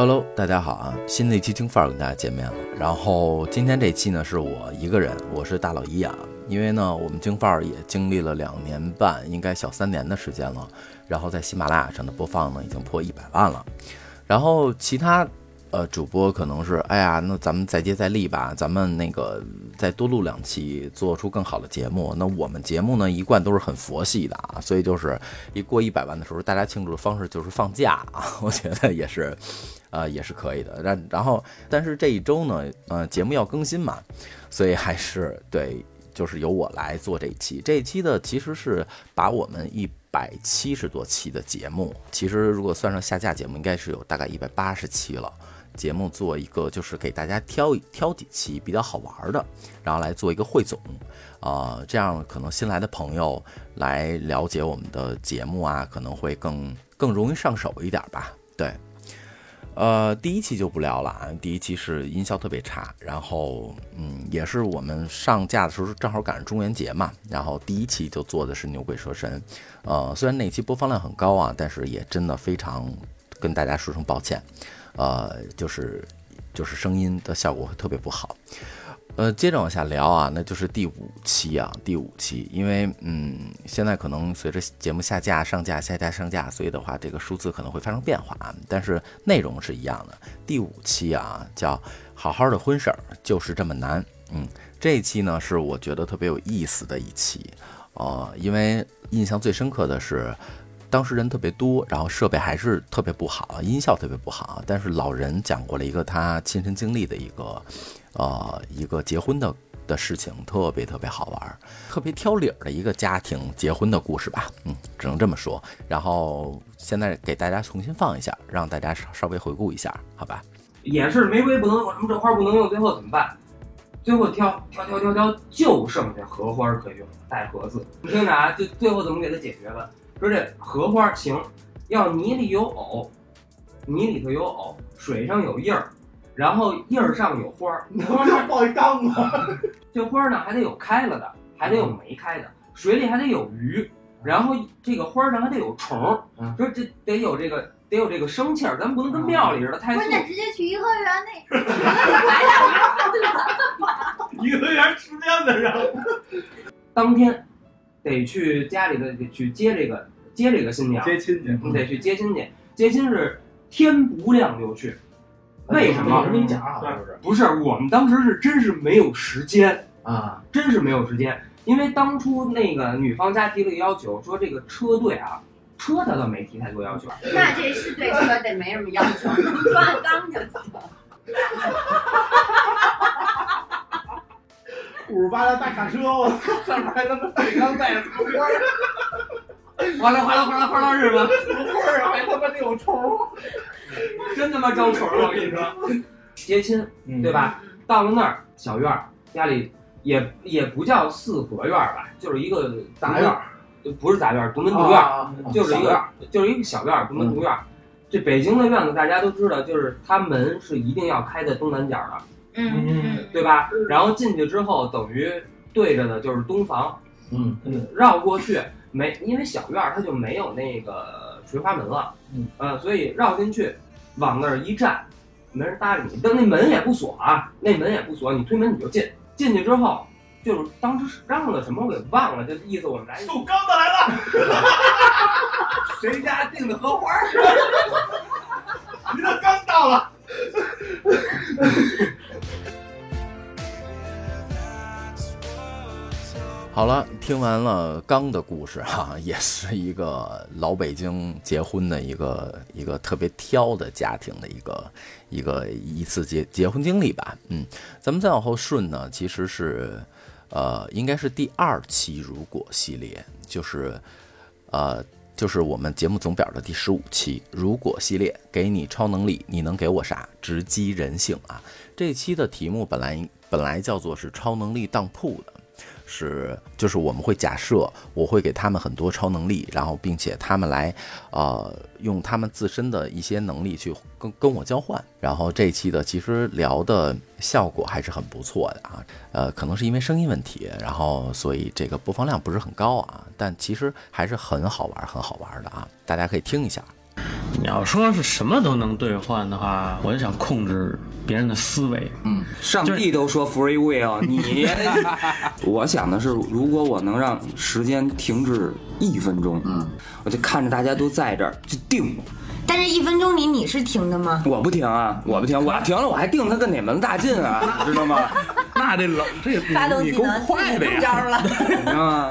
Hello，大家好啊！新的一期京范儿跟大家见面了。然后今天这期呢是我一个人，我是大老一啊。因为呢，我们京范儿也经历了两年半，应该小三年的时间了。然后在喜马拉雅上的播放呢已经破一百万了。然后其他。呃，主播可能是，哎呀，那咱们再接再厉吧，咱们那个再多录两期，做出更好的节目。那我们节目呢，一贯都是很佛系的啊，所以就是一过一百万的时候，大家庆祝的方式就是放假啊，我觉得也是，呃，也是可以的。然然后，但是这一周呢，呃，节目要更新嘛，所以还是对，就是由我来做这一期。这一期的其实是把我们一百七十多期的节目，其实如果算上下架节目，应该是有大概一百八十期了。节目做一个，就是给大家挑挑几期比较好玩的，然后来做一个汇总，啊，这样可能新来的朋友来了解我们的节目啊，可能会更更容易上手一点吧。对，呃，第一期就不聊了啊，第一期是音效特别差，然后嗯，也是我们上架的时候正好赶上中元节嘛，然后第一期就做的是牛鬼蛇神，呃，虽然那期播放量很高啊，但是也真的非常跟大家说声抱歉。呃，就是就是声音的效果特别不好。呃，接着往下聊啊，那就是第五期啊，第五期，因为嗯，现在可能随着节目下架、上架、下架、上架，所以的话，这个数字可能会发生变化啊，但是内容是一样的。第五期啊，叫好好的婚事儿就是这么难。嗯，这一期呢是我觉得特别有意思的一期，呃，因为印象最深刻的是。当时人特别多，然后设备还是特别不好，音效特别不好。但是老人讲过了一个他亲身经历的一个，呃，一个结婚的的事情，特别特别好玩，特别挑理儿的一个家庭结婚的故事吧。嗯，只能这么说。然后现在给大家重新放一下，让大家稍稍微回顾一下，好吧？也是玫瑰不能用，什么这花不能用，最后怎么办？最后挑挑挑挑挑，就剩下荷花可以用，带盒子。你听着啊，就最后怎么给它解决了？说这荷花行，要泥里有藕，泥里头有藕，水上有印儿，然后叶儿上有花儿。你他妈是抱一缸吗？这花儿呢还得有开了的，还得有没开的，水里还得有鱼，然后这个花儿上还得有虫。说这得有这个得有这个生气儿，咱不能跟庙里似的太素。关键直接去颐和园那。颐和园吃面子上。当天。得去家里的，得去接这个接这个新娘，接亲去，你得去接亲去。接亲是天不亮就去，为什么？不是，我们当时是真是没有时间啊，真是没有时间。因为当初那个女方家提了个要求，说这个车队啊，车他倒没提太多要求。那这是对车得没什么要求，装缸就行。五十八辆大卡车，我操，上面还他妈水缸带着花儿，哗啦哗啦哗啦哗啦是吧？花儿还他妈得有虫，真他妈招虫！我跟你说，接亲对吧？到了那儿，小院儿家里也也不叫四合院吧，就是一个杂院，就不是杂院儿，独门独院儿，就是一个就是一个小院儿，独门独院儿。这北京的院子大家都知道，就是它门是一定要开在东南角的。嗯嗯，对吧？然后进去之后，等于对着的就是东房。嗯嗯，绕过去没，因为小院儿它就没有那个垂花门了。嗯呃，所以绕进去，往那儿一站，没人搭理你。但那门也不锁啊，那门也不锁，你推门你就进。进去之后，就是当时是嚷了什么我给忘了，就意思我们来送缸的来了，谁家订的荷花？你的缸到了。好了，听完了刚的故事哈，也是一个老北京结婚的一个一个特别挑的家庭的一个一个一次结结婚经历吧。嗯，咱们再往后顺呢，其实是呃，应该是第二期如果系列，就是呃，就是我们节目总表的第十五期如果系列，给你超能力，你能给我啥？直击人性啊！这期的题目本来本来叫做是超能力当铺的。是，就是我们会假设，我会给他们很多超能力，然后并且他们来，呃，用他们自身的一些能力去跟跟我交换。然后这一期的其实聊的效果还是很不错的啊，呃，可能是因为声音问题，然后所以这个播放量不是很高啊，但其实还是很好玩，很好玩的啊，大家可以听一下。你要说是什么都能兑换的话，我就想控制别人的思维。嗯上帝都说 free will，你，我想的是，如果我能让时间停止一分钟，嗯，我就看着大家都在这儿就定，但是一分钟里你是停的吗？我不停啊，我不停，我要停了我还定他个哪门子大劲啊，知道吗？那这老这发动你够快的呀！中招了。你知道吗？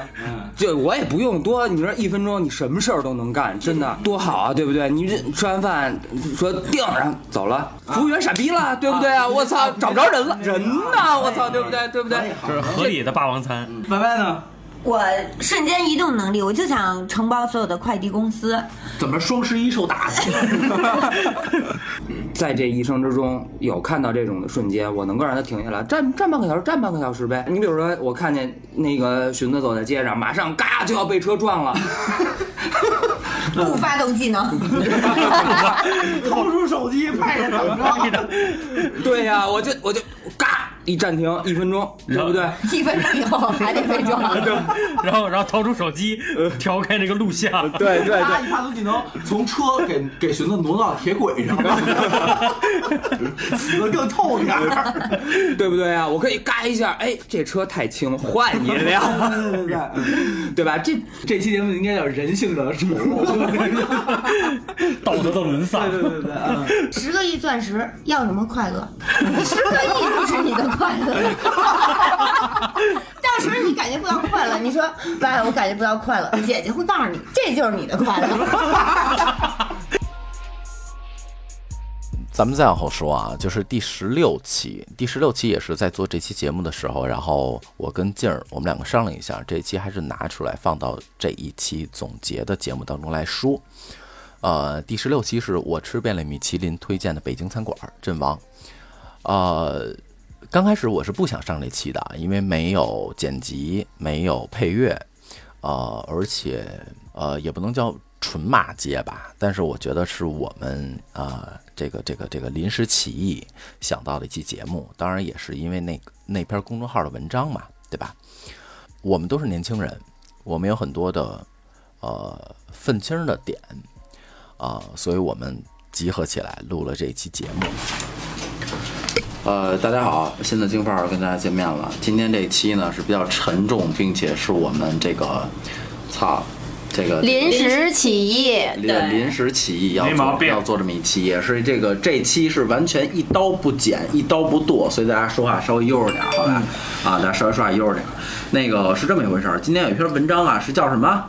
就我也不用多，你说一分钟你什么事儿都能干，真的多好啊，对不对？你这吃完饭说定，然后走了，服务员傻逼了，对不对啊？我操，找不着人了，人呢？我操，对不对？对不对？这是合理的霸王餐。拜拜呢？我瞬间移动能力，我就想承包所有的快递公司。怎么双十一受打击？在这一生之中有看到这种的瞬间，我能够让他停下来，站站半个小时，站半个小时呗。你比如说，我看见那个荀子走在街上，马上嘎就要被车撞了，不发动技能，掏出手机拍着等着。对呀、我就我就嘎一暂停一分钟，对不对？一分钟以后还得被撞。然后，然后掏出手机，调开那个录像。对对对一发动技能，从车给 给寻子挪到铁轨上，死的更透点儿。对不对啊？我可以嘎一下，哎，这车太轻，换一辆，对对对，对吧？这这期节目应该叫人性的丑陋。道德的沦丧。对对对，嗯。十个亿钻石要什么快乐？十个亿就是你的快乐。到时候你感觉不到快乐，你说爸，我感觉不到快乐，姐姐会告诉你，这就是你的快乐。咱们再往后说啊，就是第十六期，第十六期也是在做这期节目的时候，然后我跟静儿我们两个商量一下，这一期还是拿出来放到这一期总结的节目当中来说。呃，第十六期是我吃遍了米其林推荐的北京餐馆阵亡。呃，刚开始我是不想上这期的，因为没有剪辑，没有配乐，呃，而且呃也不能叫纯骂街吧，但是我觉得是我们呃这个这个这个临时起意想到的一期节目，当然也是因为那那篇公众号的文章嘛，对吧？我们都是年轻人，我们有很多的呃愤青的点啊、所以我们集合起来录了这期节目。呃，大家好，新的京范儿跟大家见面了。今天这一期呢是比较沉重，并且是我们这个，操，这个临时起意，临临时起意要做没毛病要做这么一期，也是这个这期是完全一刀不剪，一刀不剁，所以大家说话稍微悠着点儿，好吧？啊，大家稍微说话悠着点儿。那个是这么一回事儿，今天有一篇文章啊，是叫什么？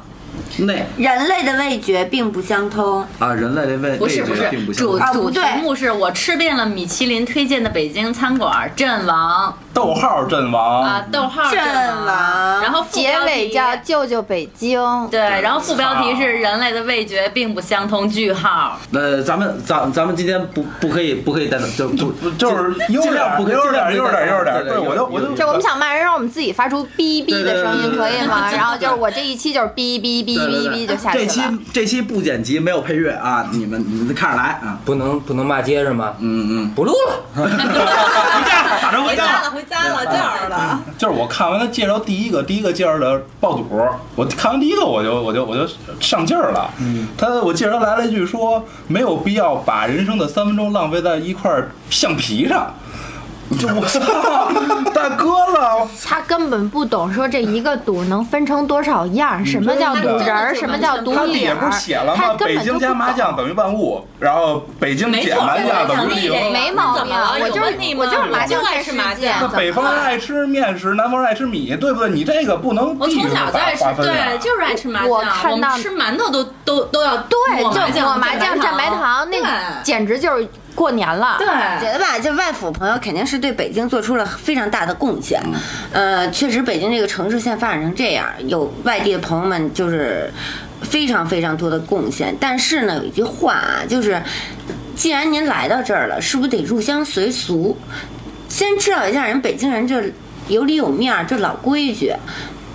那人类的味觉并不相通。啊，人类的味不是不是并不，相主同。主题目是我吃遍了米其林推荐的北京餐馆阵亡逗号阵亡啊，逗号阵亡然后副结标题尾叫“救救北京对，然后副标题是人类的味觉并不相通句号。那咱们咱咱们今天不不可以不可以带就不就是尽量不可以悠着点儿，尽量不可以悠点儿，悠着点。对对，我就我就”，就我们想骂人，让我们自己发出哔哔的声音，可以吗？然后就是我这一期就是哔哔哔哔哔就下这期去了。这期不剪辑，没有配乐啊，你们你们看着来啊。不能不能骂街是吗？嗯嗯，不录了。回家打车回家。了，回家了，这儿了。就是我看完他介绍第一个第一个介绍的爆肚，我看完第一个我就我就我就上劲儿了。嗯，他我记着他来了一句说没有必要把人生的三分钟浪费在一块橡皮上。就我操，大哥了！他根本不懂说这一个赌能分成多少样，什么叫肚仁儿，什么叫赌他底下不是写了吗？他根北京加本不懂。麻将等于万物，然后北京减麻将等于零。没毛病我就是有问题吗我就是麻将爱吃麻酱界怎么那北方人爱吃面食，南方人爱吃米，对不对？你这个不能我从域小就爱吃划，分啊对，就是爱吃麻酱。我看到们吃馒头都都都要对，抹麻酱就抹麻酱蘸白糖，那个对简直就是过年了。对，觉得吧，这外府朋友肯定是对北京做出了非常大的贡献。呃，确实，北京这个城市现在发展成这样，有外地的朋友们就是非常非常多的贡献。但是呢，有一句话啊，就是既然您来到这儿了，是不是得入乡随俗，先知道一下人北京人这有里有面儿，这老规矩。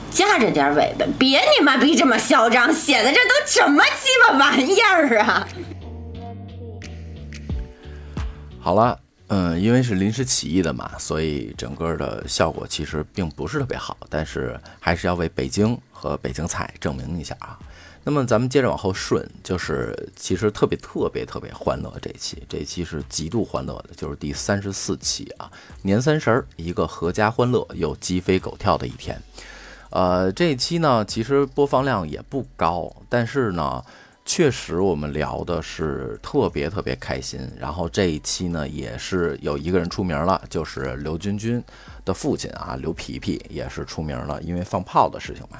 夹着点尾巴，别你妈逼这么嚣张，显得这都什么鸡巴玩意儿啊！好了，嗯，因为是临时起意的嘛，所以整个的效果其实并不是特别好，但是还是要为北京和北京菜证明一下啊。那么咱们接着往后顺，就是其实特别特别特别欢乐这一期，这一期是极度欢乐的，就是第三十四期啊，年三十儿，一个阖家欢乐又鸡飞狗跳的一天。呃，这一期呢，其实播放量也不高，但是呢，确实我们聊的是特别特别开心。然后这一期呢，也是有一个人出名了，就是刘军军的父亲啊，刘皮皮也是出名了，因为放炮的事情嘛。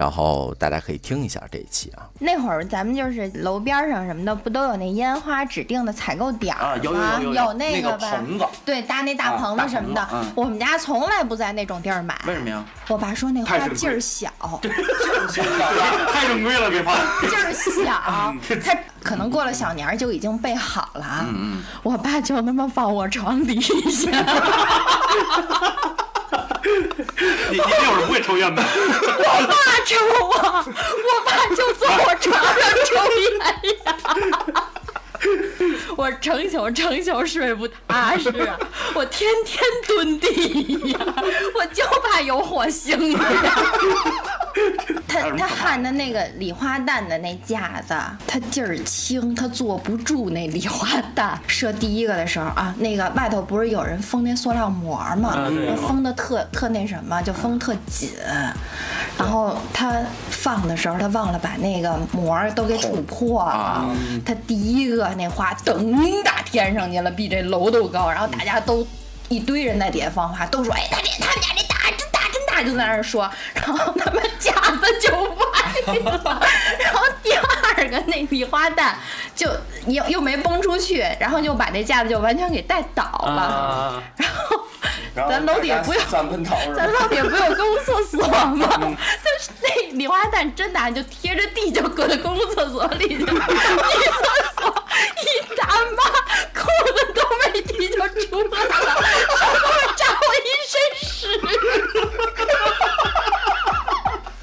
然后大家可以听一下这一期啊，那会儿咱们就是楼边上什么的，不都有那烟花指定的采购点啊有有儿吗？有有有那那个吧？棚子对，搭那大啊棚子什么的。我们家从来不在那种地儿买。为什么呀？我爸说那花太珍贵劲儿小，太正规了，别怕。劲儿小，他可能过了小年儿就已经备好了。嗯我爸就他妈放我床底下，你你要是不会抽烟吧？我爸抽啊，我爸就坐我床上抽烟呀。我成宿成宿睡不踏实，我天天蹲地呀，我就怕有火星子。他他焊的那个礼花弹的那架子，他劲儿轻，他坐不住那礼花弹。射第一个的时候啊，那个外头不是有人封那塑料膜吗？封的特特那什么，就封特紧。然后他放的时候，他忘了把那个膜都给杵破了。他第一个那花噔打天上去了，比这楼都高。然后大家都一堆人在底下放花，都说：“哎，他这他们家这大！”就在那儿说。然后他们 架子就不。然后第二个那礼花弹就又又没崩出去，然后就把那架子就完全给带倒了。啊，然后咱楼底下不用三喷头是吧咱？楼底下不有公共厕所吗？就是那礼花弹真的就贴着地就搁在公共厕所里去了，一厕所一大妈裤子都没提就出来了，上面沾了一身屎。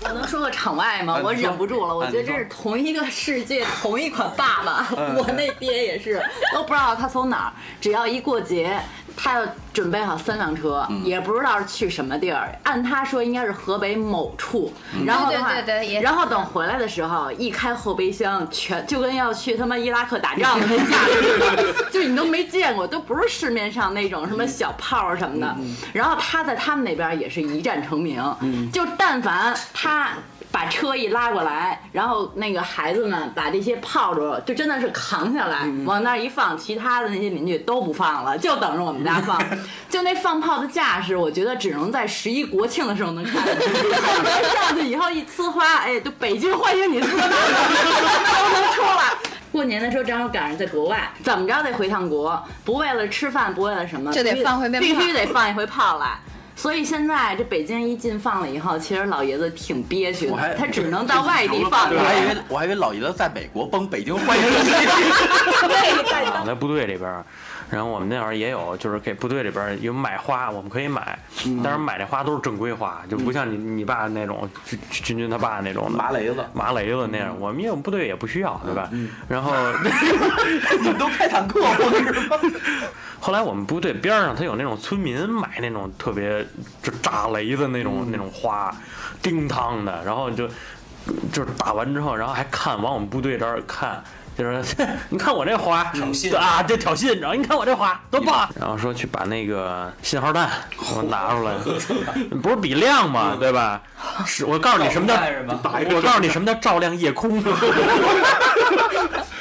我能说个场外吗？我忍不住了，我觉得这是同一个世界，同一款爸爸。我那爹也是，都不知道他从哪儿，只要一过节，他要准备好三辆车，也不知道是去什么地儿。按他说应该是河北某处，然后的话，对对对然后等回来的时候，一开后备箱，全就跟要去他妈伊拉克打仗的那架势似的，就你都没见过，都不是市面上那种什么小炮儿什么的。然后他在他们那边也是一战成名，就但凡他。把车一拉过来，然后那个孩子们把这些炮竹就真的是扛下来，往那儿一放，其他的那些邻居都不放了，就等着我们家放。就那放炮的架势，我觉得只能在十一国庆的时候能看 上去以后一呲花，哎，就北京欢迎你呲花，都能出来。过年的时候正好赶上在国外，怎么着得回趟国，不为了吃饭，不为了什么，就得放回鞭炮必须得放一回炮来。所以现在这北京一禁放了以后，其实老爷子挺憋屈我还的，他只能到外地放。我还以为我还以为老爷子在美国崩北京欢迎你。我在部队里边儿，然后我们那会儿也有，就是给部队里边儿有买花，我们可以买，但是买这花都是正规花，就不像你你爸那种军军军他爸那种的麻雷子麻雷子那样，我们业务部队也不需要，对吧？然后 你们都开坦克不是吗？后来我们部队边儿上，他有那种村民买那种特别就炸雷的那种、那种花，叮当的，然后就就是打完之后，然后还看往我们部队这儿看。就是 你看我这花，挑衅。啊，这挑衅，然后你看我这花多棒，然后说去把那个信号弹 给我拿出来，不是比亮吗？对吧？是我告诉你什么叫我告诉你什么叫照亮夜空，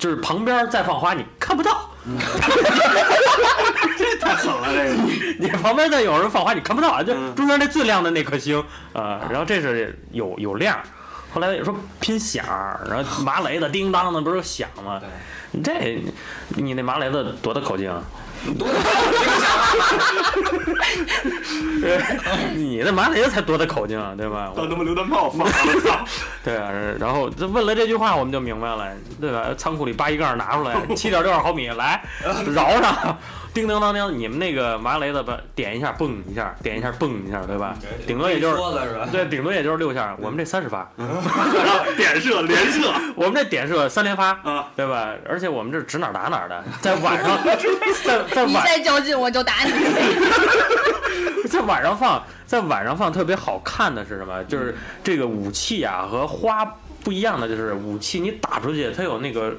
就是旁边再放花你看不到，太狠了这个！你旁边再有人放花，你看不到啊，就中间那最亮的那颗星啊、然后这是有有亮。后来说拼响儿，然后麻雷子叮当的不是响吗？你这你那麻雷子多大口径啊？你那麻雷子才多大口径啊，对吧？当他妈榴弹炮放我，操！对啊，然后这问了这句话，我们就明白了，对吧？仓库里扒一杠拿出来，七点六二毫米，来 饶上，叮叮当当，你们那个麻雷子吧，点一下蹦一下，点一下蹦一下，对吧？顶多也就是？对，顶多也就是六下，我们这三十发，点射连射 我们这点射三连发，啊！对吧？而且我们这指哪儿打哪儿的，在晚上，在在你晚再较劲，我就打你。在晚上放，在晚上放特别好看的是什么？就是这个武器啊和花不一样的就是武器你打出去，它有那个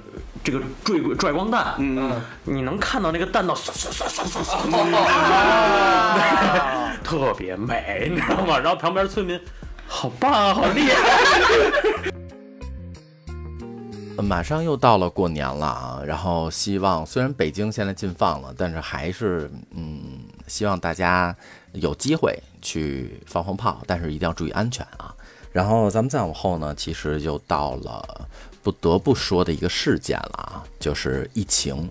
这个坠拽光弹，嗯，你能看到那个弹道唰唰唰唰唰唰，特别美，你知道吗？然后旁边村民，好棒啊，好厉害！呃马上又到了过年了啊，然后希望虽然北京现在禁放了，但是还是嗯，希望大家有机会去放放炮，但是一定要注意安全啊。然后咱们再往后呢，其实就到了不得不说的一个事件了啊，就是疫情。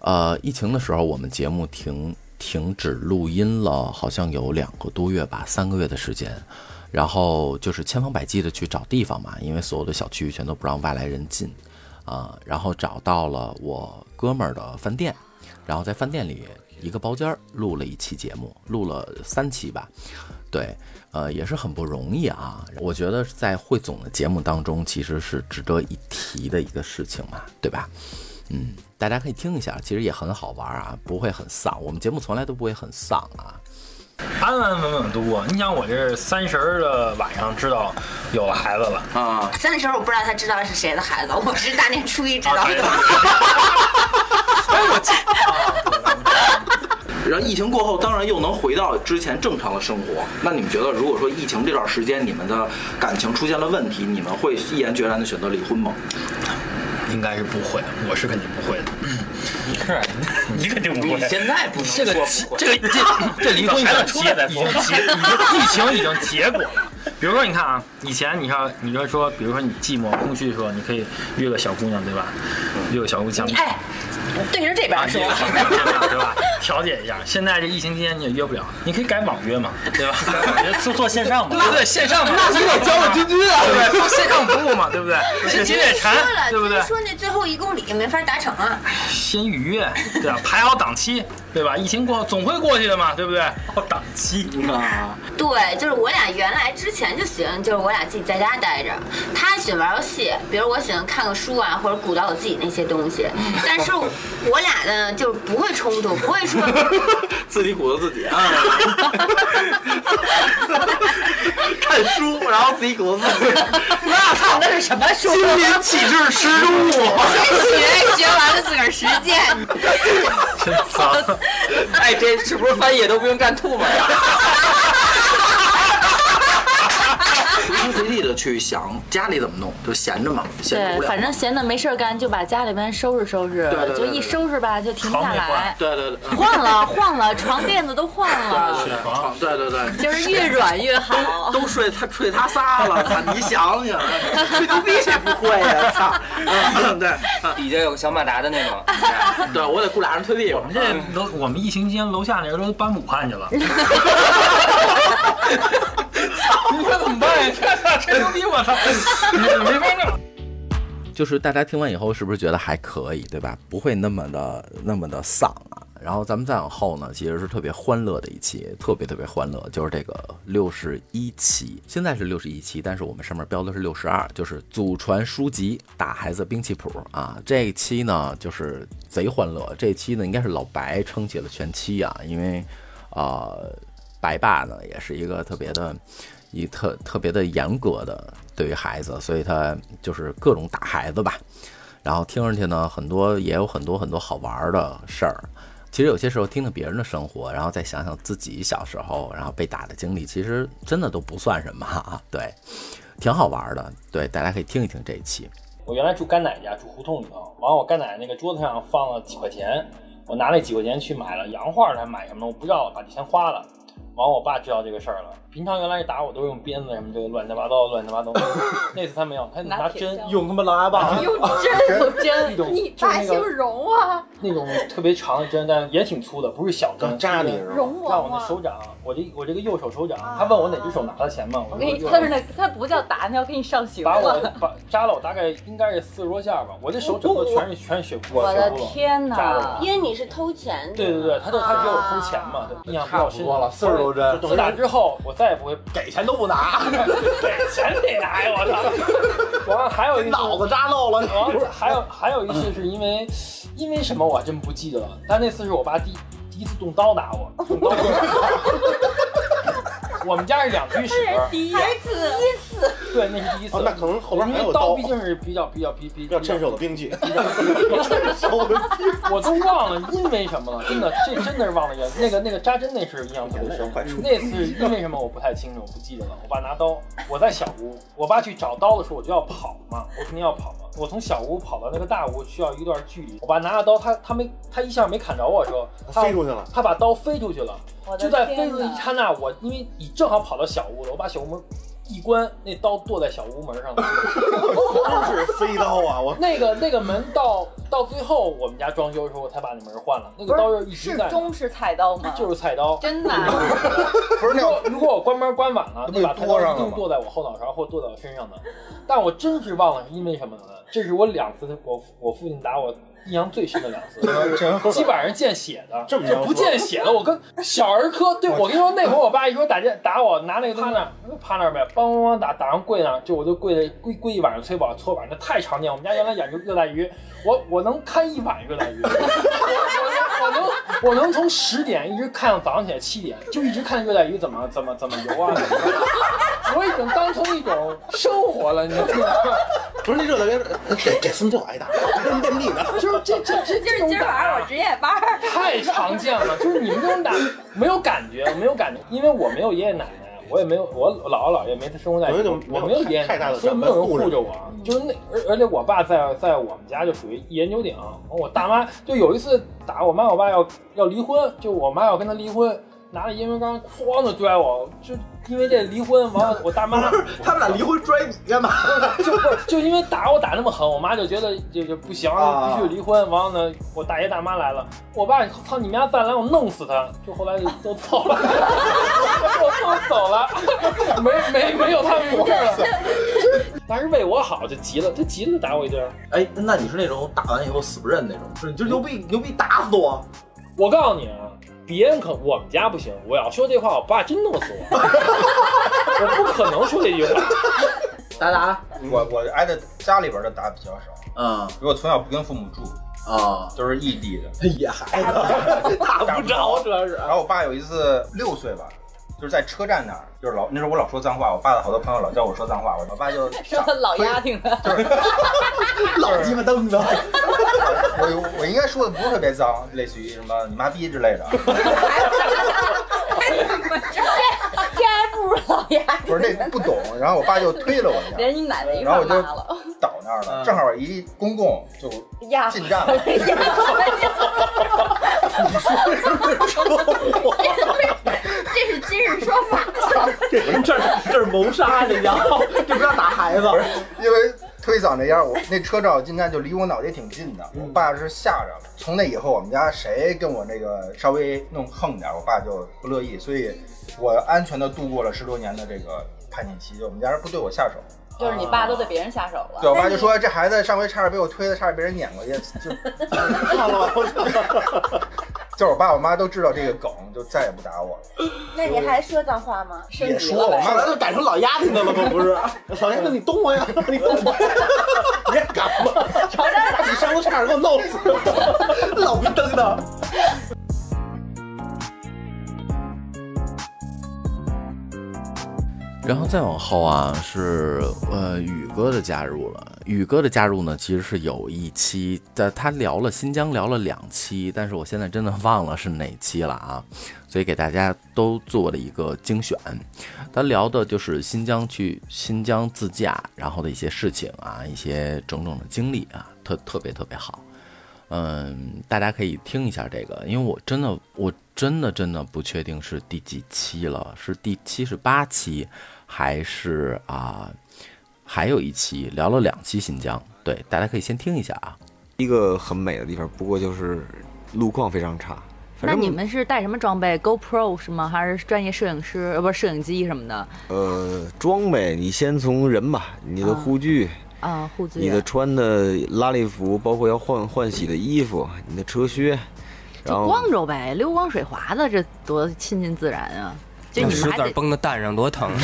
呃，疫情的时候，我们节目停停止录音了，好像有两个多月吧，三个月的时间。然后就是千方百计的去找地方嘛，因为所有的小区全都不让外来人进，啊、然后找到了我哥们儿的饭店，然后在饭店里一个包间录了一期节目，录了三期吧，对，呃，也是很不容易啊。我觉得在汇总的节目当中，其实是值得一提的一个事情嘛，对吧？嗯，大家可以听一下，其实也很好玩啊，不会很丧。我们节目从来都不会很丧啊。安安稳稳度过。你想，我这三十儿的晚上知道有了孩子了，啊，三十我不知道他知道是谁的孩子，我是大年初一知道的。然后疫情过后，当然又能回到之前正常的生活。那你们觉得，如果说疫情这段时间你们的感情出现了问题，你们会毅然决然的选择离婚吗？应该是不会的，我是肯定不会的。是，你肯定不会。现在不能这个这个这这离婚已经结已经结已经疫情已经结果了。比如说，你看啊，以前你看，你说说，比如说你寂寞空虚的时候，你可以约个小姑娘，对吧？约个小姑娘，哎，对着这啊，边说对吧？调解一下。现在这疫情期间你也约不了，你可以改网约嘛，对吧？做做线上嘛，对对，线上嘛，那你得交了君君啊，对不对？做线上服务嘛，对不对？是节点馋，，对不对？说那最后一公里没法达成啊。先预约，对吧？排好档期，对吧？疫情过后总会过去的嘛，对不对？档期嘛，对，就是我俩原来之前就喜欢，就是我俩自己在家待着。他喜欢玩游戏，比如我喜欢看个书啊，或者鼓捣我自己那些东西。但是我俩呢，就是不会冲突，不会说 自己鼓捣自己啊，看书，然后自己鼓捣自己，那操，那是什么书？心灵气质失误。先学，学完了自个儿实践。哎，这是不是翻译都不用蘸吐沫？随时随地的去想家里怎么弄，就闲着嘛，闲着无对，聊。反正闲的没事儿干，就把家里边收拾收拾，对对对就一收拾吧，就停不下来。对对对，换了换了，床垫子都换了，对对对，就是越软越好。都睡他睡他仨了，操！你想想，吹牛逼谁不会呀？操！嗯，对，底下有个小马达的那种，对我得雇俩人推地我们这楼，我们疫情期间楼下那人都搬武汉去了。你说怎么办呀？这吹牛逼，我操！没法弄。就是大家听完以后是不是觉得还可以，对吧？不会那么的那么的丧啊。然后咱们再往后呢，其实是特别欢乐的一期，特别特别欢乐，就是这个六十一期，现在是六十一期，但是我们上面标的是六十二，就是祖传书籍打孩子兵器谱啊。这一期呢就是贼欢乐，这一期呢应该是老白撑起了全期啊，因为呃白爸呢也是一个特别的。一特特别的严格的对于孩子，所以他就是各种打孩子吧。然后听上去呢，很多也有很多很多好玩的事儿。其实有些时候听听别人的生活，然后再想想自己小时候然后被打的经历，其实真的都不算什么啊。对，挺好玩的。对，大家可以听一听这一期。我原来住干奶家，住胡同里头。完，我干奶那个桌子上放了几块钱，我拿那几块钱去买了洋画，还买什么的，我不知道，把钱花了。完，我爸知道这个事儿了。平常原来打我都是用鞭子什么这个乱七八糟、乱七八糟。那次他没有，他拿针用他妈狼牙棒，用针有针你就是那个爸姓荣啊？那种特别长的针，但也挺粗的，不是小针，扎你是是吧？荣让我王啊！的手掌，我这我这个右手手掌，他问我哪只手拿的钱嘛，我给你，他是那他不叫打，他要给你上刑把我。把扎了我大概应该是四十多下吧，我这手整个全是全是血窟窿，我的天扎的哪！因为你是偷钱的。对对对，他就他给我偷钱嘛，印象比较深。差不多了40多针打之后，我再也不会给钱都不拿，给钱得拿呀！我操！完了还有一脑子扎漏了，完了还有还有一次是因为因为什么我还真不记得了，但那次是我爸第第一次动刀打我，动刀。我们家是两居室，第一次，次，对，那是第一次。哦，那可能后边因为还有刀毕，竟是比较比较比比比较趁手的兵器。我都忘了因为什么了，真的，这真的是忘了原那个那个扎针那是印象特别深。那次因为什么我不太清楚，我不记得了。我爸拿刀，我在小屋，我爸去找刀的时候我就要跑嘛，我肯定要跑嘛。我从小屋跑到那个大屋需要一段距离，我爸拿着刀，他他没他一下没砍着我的时候，他飞出去了，他把刀飞出去了。就在飞出的一刹那，我因为你正好跑到小屋了，我把小屋门一关，那刀剁在小屋门上了。真是飞刀啊！我那个那个门到到最后，我们家装修的时候才把那门换了，那个刀就一直是在，中式菜刀吗？就是菜刀。真的啊，不是那如果如果我关门关晚了，那把菜刀一定剁在我后脑勺或剁在我身上的。但我真是忘了是因为什么呢？这是我两次我我父亲打我印象最深的两次，基本上见血的，这么就不见血的。我跟小儿科，对我跟你说，那会儿我爸一说打架打我，拿那个趴那儿趴那儿呗，梆梆梆打打上跪那儿，就我就跪着跪跪一晚上搓板搓板，那太常见。我们家原来养热带鱼，我我能看一晚热带鱼，我能我能从十点一直看到早上起来七点，就一直看热带鱼怎么怎么怎么游啊。怎么我已经当成一种生活了，你知道吗？不是那热带鱼，这这孙就挨打，跟遍地呢。就是这这这这种今儿晚上我打值夜班儿。太常见了，就是你们这种打没有感觉，没有感觉，因为我没有爷爷奶奶，我也没有我姥姥姥爷没生活在我没有爷爷奶奶，太大的所以没有人护着我。就是那而而且我爸在在我们家就属于一言九鼎，我大妈就有一次打我妈我爸要要离婚，就我妈要跟他离婚。拿着烟灰缸哐的拽我，就因为这离婚，完了我大妈他们俩离婚拽你干嘛？就不就因为打我打那么狠，我妈就觉得就就不行，啊必须离婚。完了呢，我大爷大妈来了，我爸操你们家再来我弄死他，就后来就都走了，都都走了，没没没有他们了。但是为我好就急了，他急了就打我一顿。哎，那你是那种打完以后死不认那种，是你就牛逼牛逼打死我，我告诉你啊，别人可我们家不行，我要说这话，我爸真弄死我，我不可能说这句话。达达，我我挨着家里边的打比较少，嗯。因为我从小不跟父母住，啊，都是异地的。野孩子。打不着，主要是然后我爸有一次六岁吧，就是在车站那儿，就是老那时候我老说脏话，我爸的好多朋友老叫我说脏话，我我爸就 说老丫挺的，老鸡巴凳子，我我应该说的不是特别脏，类似于什么你妈逼之类的，这还不如老丫不是那不懂，然后我爸就推了我一下，连你奶奶一然后我就块儿拉了，倒那儿了，正好一公共就压进站了，你说 这是今日说法。这这是这是谋杀，这叫这不叫打孩子，因为推搡那样，我那车正好进站就离我脑袋挺近的，我爸是吓着了。从那以后，我们家谁跟我那个稍微弄横点，我爸就不乐意，所以我安全的度过了十多年的这个叛逆期，就我们家人不对我下手。就是你爸都对别人下手了。对我爸就说这孩子上回差点被我推的，差点被人撵过去，就 看了吧？就是我爸我妈都知道这个梗，就再也不打我了。那你还说脏话吗？也说我妈后来就改成老丫头的了吗？不是，老丫头你动我呀，你动我，你也敢吗？你上回差点给我弄死，老逼蹬的。然后再往后啊，是呃宇哥的加入了。宇哥的加入呢，其实是有一期的，他聊了新疆，聊了两期，但是我现在真的忘了是哪期了啊，所以给大家都做了一个精选。他聊的就是新疆去新疆自驾，然后的一些事情啊，一些种种的经历啊，特特别特别好。嗯，大家可以听一下这个，因为我真的我真的真的不确定是第几期了，是第七十八期。还是啊，还有一期聊了两期新疆，对，大家可以先听一下啊。一个很美的地方，不过就是路况非常差。那你们是带什么装备？GoPro 是吗？还是专业摄影师？呃，不是摄影机什么的？呃，装备你先从人吧，你的护具啊，护具，你的穿的拉力服，包括要换换洗的衣服，你的车靴，就光着呗，溜光水滑的，这多亲近自然啊！就你们还得崩到蛋上多疼。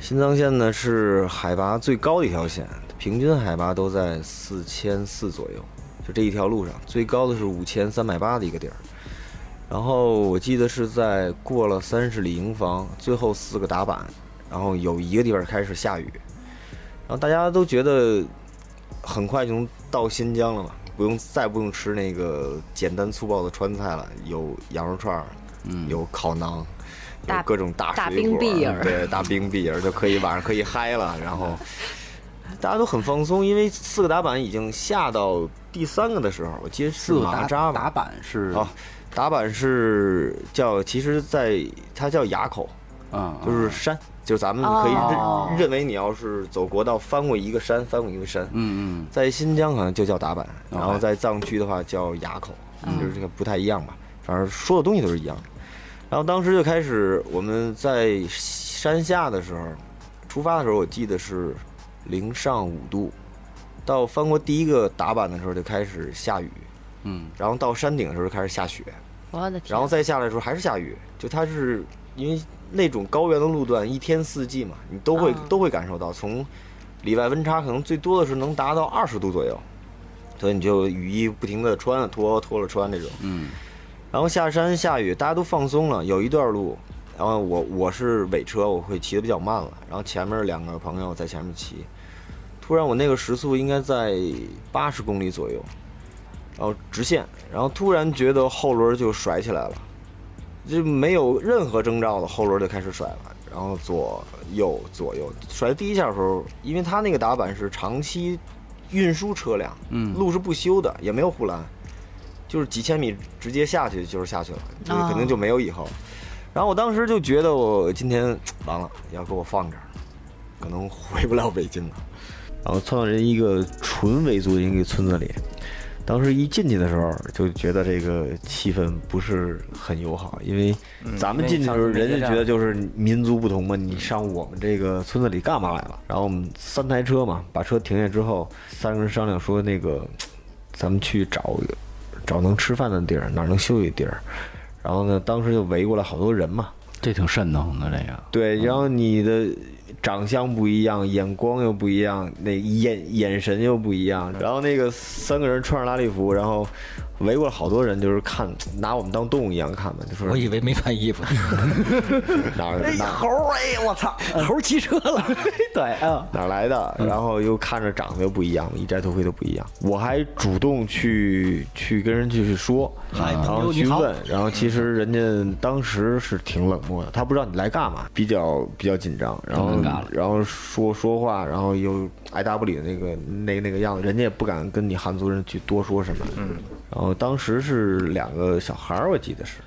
新藏线呢是海拔最高的一条线，平均海拔都在四千四左右。就这一条路上，最高的是五千三百八的一个地儿。然后我记得是在过了三十里营房，最后四个打板，然后有一个地方开始下雨，然后大家都觉得很快就能到新疆了嘛，不用再不用吃那个简单粗暴的川菜了，有羊肉串儿，嗯，有烤馕，有各种大大水果冰篦儿。对，大冰碧儿就可以晚上可以嗨了，然后大家都很放松，因为四个打板已经下到第三个的时候，我记得是四个打马扎吧。打板是啊，打板是叫，其实在它叫垭口，啊，就是山，就是咱们可以哦。认认为你要是走国道翻过一个山，翻过一个山，嗯嗯，在新疆好像就叫打板，然后在藏区的话叫垭口，嗯。就是这个不太一样吧，反正说的东西都是一样。的。然后当时就开始我们在山下的时候，出发的时候我记得是零上五度，到翻过第一个打板的时候就开始下雨，嗯，然后到山顶的时候就开始下雪，我的天，然后再下来的时候还是下雨，就它是因为那种高原的路段，一天四季嘛，你都会、啊都会感受到，从里外温差可能最多的是能达到二十度左右，所以你就雨衣不停的穿啊脱脱了穿这种，嗯，然后下山下雨，大家都放松了，有一段路，然后我我是尾车，我会骑的比较慢了，然后前面两个朋友在前面骑，突然我那个时速应该在八十公里左右，然后直线，然后突然觉得后轮就甩起来了，就没有任何征兆的后轮就开始甩了，然后左右左右甩第一下的时候，因为他那个打板是长期运输车辆，嗯路是不修的，也没有护栏，就是几千米直接下去就是下去了，就是肯定就没有以后。然后我当时就觉得我今天完了，要给我放这儿，可能回不了北京了。然后窜到人一个纯维族的一个村子里，当时一进去的时候就觉得这个气氛不是很友好，因为咱们进去的时候，人家觉得就是民族不同嘛，你上我们这个村子里干嘛来了？然后我们三台车嘛，把车停下之后，三个人商量说那个，咱们去找找能吃饭的地儿，哪能休息地儿。然后呢，当时就围过来好多人嘛，这挺瘆得慌的这个，对，然后你的长相不一样，眼光又不一样，那眼眼神又不一样。然后那个三个人穿着拉力服，然后围过来好多人，就是看拿我们当动物一样看嘛，就说我以为没穿衣服，哪儿哪儿。猴儿哎，我操，猴骑车了，对啊，哪来的，然后又看着长得又不一样，一摘头盔都不一样。我还主动去去跟人去说，嗨然后去问，然后其实人家当时是挺冷漠的，他不知道你来干嘛，比较比较紧张，然后然后说说话，然后又爱答不理的那个那那个样子，人家也不敢跟你汉族人去多说什么。嗯，然后当时是两个小孩儿，我记得是，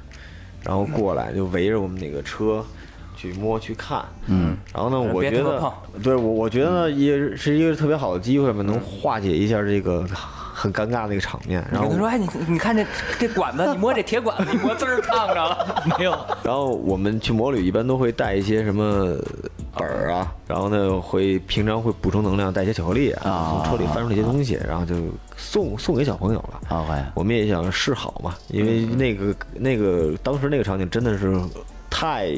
然后过来就围着我们那个车。去摸去看，嗯，然后呢，我觉得对我我觉得呢，也是一个特别好的机会嘛，能化解一下这个很尴尬的一个场面。然后他说，哎，你你看这这管子，你摸这铁管子，你摸滋儿烫着了 没有？然后我们去摩旅一般都会带一些什么本儿啊，然后呢会平常会补充能量，带一些巧克力啊，从车里翻出来一些东西，然后就送送给小朋友了。我们也想示好嘛，因为那个那个当时那个场景真的是太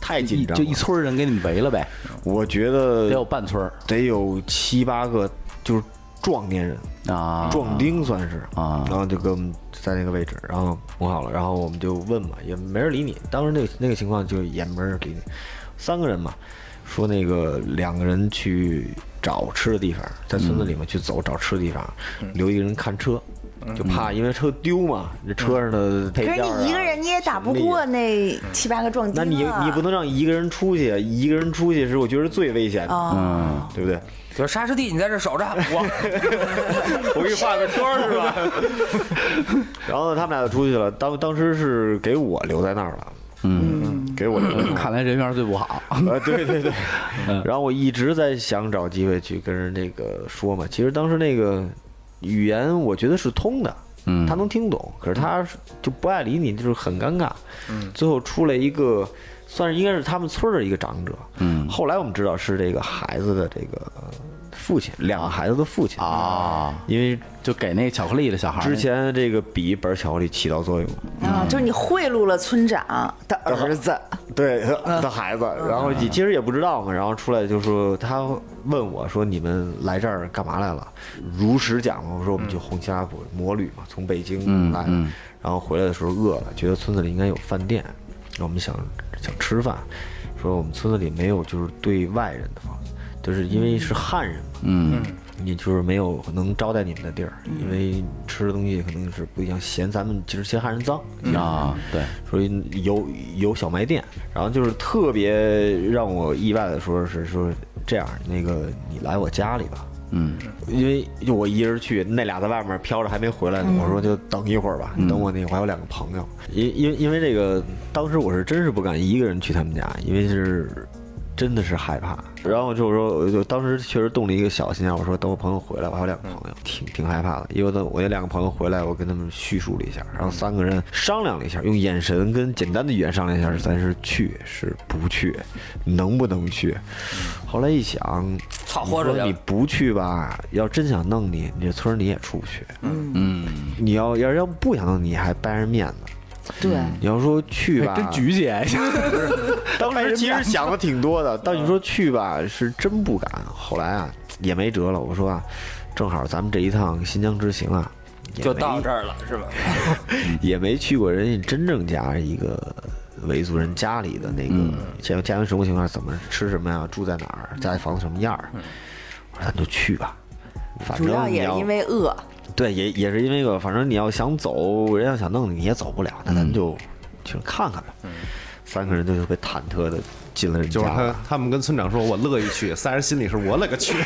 太紧张，就一村人给你们围了呗，我觉得得有半村儿得有七八个，就是壮年人。啊，壮丁算是啊。然后就跟我们在那个位置，然后摸好了，然后我们就问嘛，也没人理你。当时那个那个情况就也没人理你，三个人嘛，说那个两个人去找吃的地方，在村子里面去走找吃的地方，留一个人看车，就怕因为车丢嘛，这车上的配可件、啊、是你一个人你也打不过那七八个壮丁那你啊你不能让一个人出去，一个人出去是我觉得最危险的，哦。嗯，对不对？就是沙师弟，你在这守着，我 我给你画个圈儿是吧？然后呢，他们俩就出去了。当当时是给我留在那儿了，嗯，给我。看来人缘最不好，啊，对对对。然后我一直在想找机会去跟人那个说嘛。其实当时那个语言我觉得是通的，嗯，他能听懂，可是他就不爱理你，就是很尴尬。嗯，最后出来一个，算是应该是他们村儿的一个长者。嗯，后来我们知道是这个孩子的这个父亲，两个孩子的父亲。啊，因为就给那巧克力的小孩儿之前这个笔本巧克力起到作用。啊，就是你贿赂了村长的儿子，对的孩子，然后你其实也不知道嘛，然后出来就说他问我说你们来这儿干嘛来了？如实讲嘛，我说我们去红旗拉普摩旅嘛，从北京来的，然后回来的时候饿了，觉得村子里应该有饭店，我们想想吃饭，说我们村子里没有就是对外人的房子，就是因为是汉人嘛，嗯。你就是没有能招待你们的地儿，因为吃的东西可能是不一样，嫌咱们其实嫌汉人脏啊，对，所以有有小卖店，然后就是特别让我意外的说是说这样，那个你来我家里吧，嗯，因为就我一人去，那俩在外面飘着还没回来呢，我说就等一会儿吧，等我那我还有两个朋友，因因因为这个当时我是真是不敢一个人去他们家，因为是。真的是害怕，然后就是说，我就当时确实动了一个小心啊，我说等我朋友回来，我还有两个朋友，挺挺害怕的，因为等我那两个朋友回来，我跟他们叙述了一下，然后三个人商量了一下，用眼神跟简单的语言商量一下，咱是去是不去，能不能去？后来一想，操，活着你不去吧，要真想弄你，你这村你也出不去，嗯嗯，你要要要不想弄你，还掰着面子。对，你要说去吧，真局气。当时其实想的挺多的，但你说去吧，是真不敢。后来啊，也没辙了。我说啊，正好咱们这一趟新疆之行啊，就到这儿了，是吧？也没去过人家真正家一个维族人家里的那个家家庭生活情况，怎么吃什么呀，住在哪儿，家里房子什么样儿。我说咱就去吧，反正主要也是因为饿。对，也也是因为饿，反正你要想走，人要想弄你，你也走不了，那咱就去看看吧。三个人就特别忐忑的进了人家。就是他他们跟村长说：“我乐意去。”三人心里是我勒个去。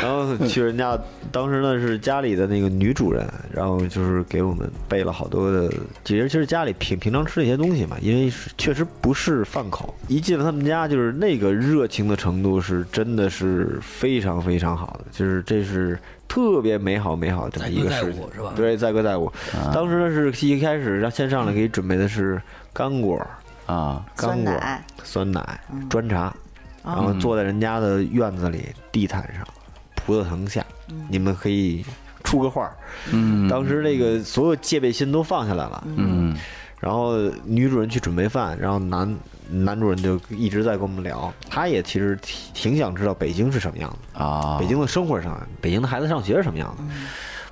然后去人家，当时呢是家里的那个女主人，然后就是给我们备了好多的，其实其实家里平平常吃的一些东西嘛，因为是确实不是饭口。一进了他们家，就是那个热情的程度是真的是非常非常好的，就是这是特别美好美好的一个事情，是吧？对，载歌载舞。当时呢是一开始让先上来给你准备的是干果啊，干果、酸奶、砖茶。然后坐在人家的院子里地毯上，葡萄藤下，你们可以出个画嗯，当时那个所有戒备心都放下来了。嗯，然后女主人去准备饭，然后男男主人就一直在跟我们聊，他也其实挺挺想知道北京是什么样的啊，北京的生活上，北京的孩子上学是什么样的。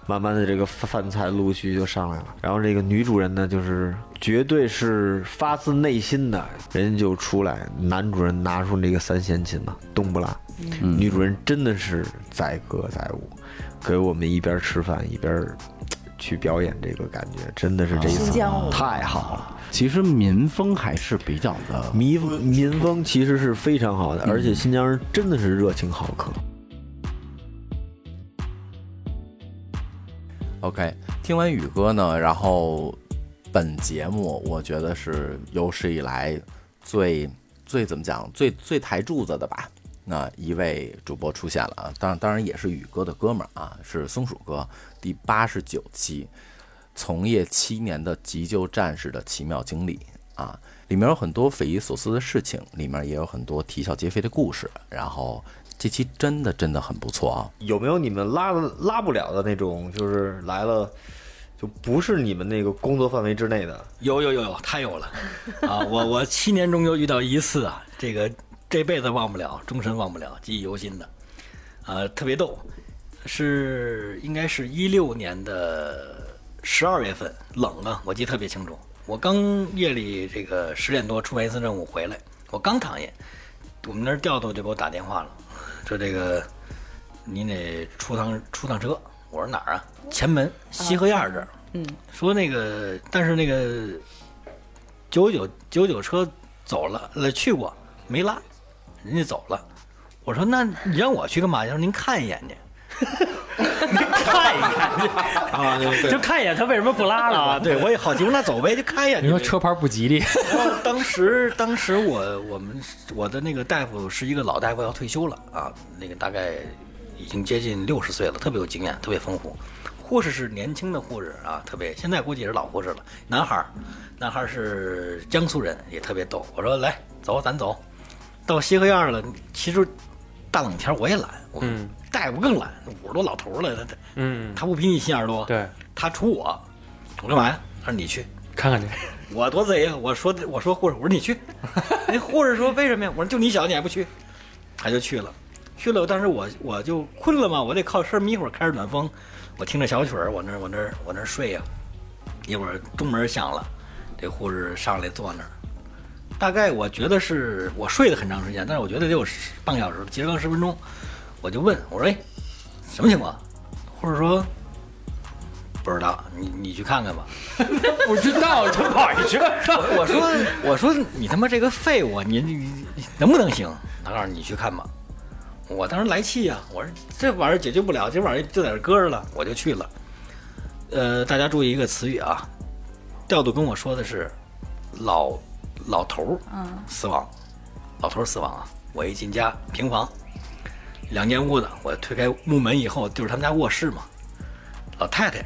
慢慢的，这个饭菜陆陆续续就上来了。然后这个女主人呢，就是绝对是发自内心的，人家就出来。男主人拿出那个三弦琴嘛，冬不拉。女主人真的是载歌载舞，给我们一边吃饭一边去表演，这个感觉真的是这一次太好了。其实民风还是比较的，民民风其实是非常好的，而且新疆人真的是热情好客。OK，听完宇哥呢，然后本节目我觉得是有史以来最最怎么讲最最抬柱子的吧。那一位主播出现了啊，当然当然也是宇哥的哥们儿啊，是松鼠哥第八十九期，从业七年的急救战士的奇妙经历啊，里面有很多匪夷所思的事情，里面也有很多啼笑皆非的故事，然后。这期真的真的很不错啊！有没有你们拉拉不了的那种？就是来了，就不是你们那个工作范围之内的？有有有有，太有了啊！我我七年中就遇到一次啊，这个这辈子忘不了，终身忘不了，记忆犹新的，啊，特别逗，是应该是一六年的十二月份，冷啊，我记得特别清楚。我刚夜里这个十点多出完一次任务回来，我刚躺下，我们那儿调度就给我打电话了。说这个，你得出趟出趟车。我说哪儿啊？前门西河沿这儿。嗯。说那个，但是那个九九九九车走了，呃去过没拉，人家走了。我说那你让我去干嘛？他说您看一眼去。您看一看 啊，就看一眼他为什么不拉了啊？对，我也好奇，那走呗，就看一眼。你说车牌不吉利。当时，当时我我们我的那个大夫是一个老大夫，要退休了啊，那个大概已经接近六十岁了，特别有经验，特别丰富。护士是年轻的护士啊，特别现在估计也是老护士了。男孩儿，男孩儿是江苏人，也特别逗。我说来走，咱走到西河沿了。其实大冷天我也懒，嗯。大夫更懒，五十多老头了，他他，嗯，他不比你心眼多。对，他杵我，我干嘛呀？他说你去看看去。我多贼呀！我说我说护士，我说你去。那护士说为什么呀？我说就你小你还不去，他就去了。去了，当时我我就困了嘛，我得靠身眯会儿，开着暖风，我听着小曲儿，我那我那我那睡呀。一会儿钟门响了，这护士上来坐那儿。大概我觉得是我睡了很长时间，但是我觉得得有半个小时，结刚十分钟，我就问我说：“哎，什么情况？”或者说：“不知道，你你去看看吧。”不知道就跑去看。我我说我说你他妈这个废物，你你你能不能行？他告诉你去看吧。我当时来气呀、我说这玩意儿解决不了，这玩意儿就在这搁着了，我就去了。呃，大家注意一个词语啊，调度跟我说的是老老头儿嗯死亡，老头儿死亡啊！我一进家平房，两间屋子，我推开木门以后就是他们家卧室嘛，老太太、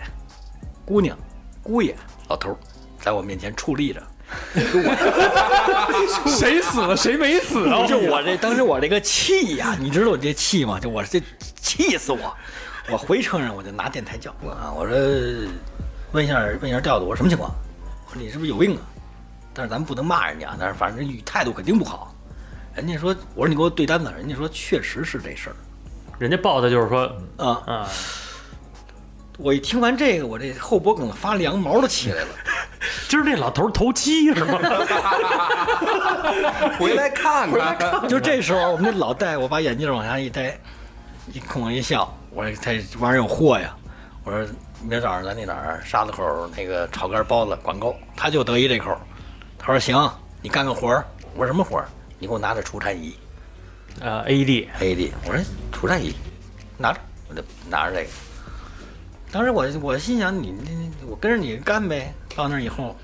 姑娘、姑爷、老头儿在我面前矗立着。谁死了谁没死啊？就我这当时我这个气呀、你知道我这气吗？就我这气死我！我回车上我就拿电台叫啊，我说问一下问一下调度，我说什么情况？我说你是不是有病啊？但是咱们不能骂人家，但是反正语态度肯定不好。人家说，我说你给我对单子，人家说确实是这事儿。人家报的就是说啊啊，我一听完这个，我这后脖梗子发凉，毛都起来了。今儿这老头头七是吗？回来看看。就这时候，我们那老戴，我把眼镜往下一戴，一冲我一笑，我说他这玩意儿有货呀。我说明儿早上咱那哪儿沙子口那个炒肝包子管够，他就得意这口。他说行，你干个活儿。我说什么活儿？你给我拿着除颤仪。呃，AED AED。我说除颤仪，拿着，我就拿着这个。当时我我心想你你我跟着你干呗。到那儿以后，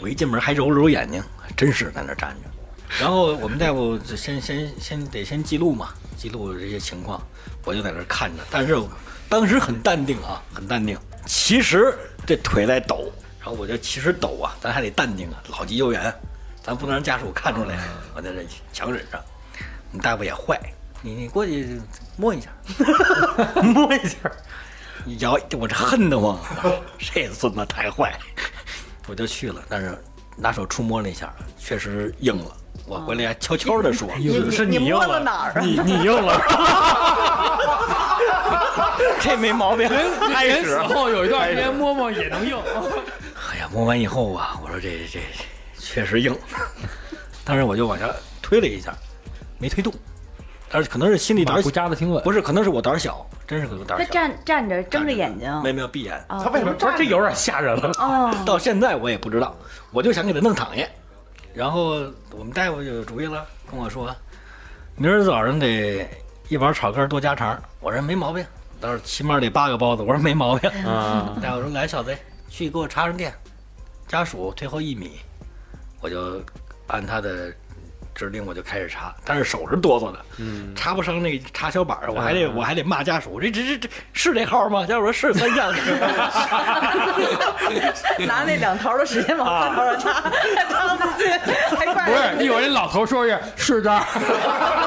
我一进门还揉了揉眼睛，还真是在那儿站着。然后我们大夫就先先先得先记录嘛，记录这些情况，我就在那儿看着。但是当时很淡定啊，很淡定。其实这腿在抖，然后我就其实抖啊，咱还得淡定啊，老急救员，咱不能让家属看出来。我在这强忍着。你大夫也坏，你你过去摸一下，摸一下。你摇，我这恨得慌，这孙子太坏，我就去了。但是拿手触摸了一下，确实硬了。我回来还悄悄的说：“是你硬摸了哪儿啊你你硬了，这没毛病。人开始人死后有一段时间摸摸也能硬。摸完以后啊，我说这这这确实硬，当时我就往下推了一下，没推动。但是可能是心里胆儿不扎的挺稳。不是，可能是我胆儿小，真是可能胆小。站站着睁着眼睛，没没有闭眼，哦他为什么？不是这有点吓人了。哦，到现在我也不知道，我就想给他弄躺下。然后我们大夫就有主意了，跟我说，明儿早上得一碗炒肝多加肠。我说没毛病，到时候起码得八个包子。我说没毛病。啊大夫说来，小子，去给我插上电，家属退后一米，我就按他的指令我就开始查，但是手是哆嗦的，嗯，插不上那插销板，我还得我还得骂家属，这这这这是这号吗？家属说是三项。拿那两头的时间往三头上插，插不进去，还怪不是，一会儿那老头说是是这儿，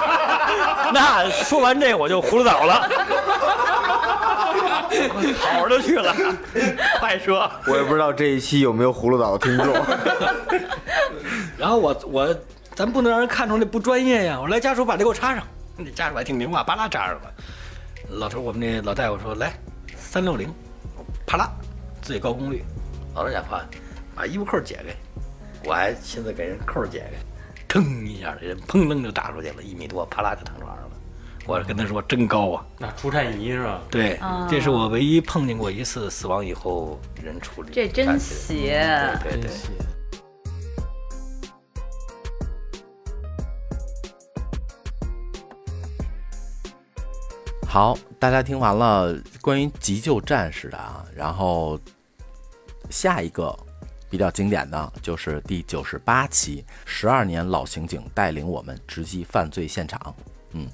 那说完这我就葫芦倒了，跑着去了，快说。我也不知道这一期有没有葫芦岛的听众。然后我我咱不能让人看出那不专业呀！我来家属把这给我插上，那家属还挺听话，巴拉扎上了。老头，我们那老大夫说来三六零，啪啦，最高功率，老头讲话，把衣服扣解开，我还亲自给人扣解开，腾一下，这人砰楞就打出去了，一米多，啪啦就躺床上了。我跟他说真高啊！那除颤仪是吧？对，哦这是我唯一碰见过一次死亡以后人处理，这真邪对对对。好，大家听完了关于急救战士的啊，然后下一个比较经典的就是第九十八期，十二年老刑警带领我们直击犯罪现场。嗯，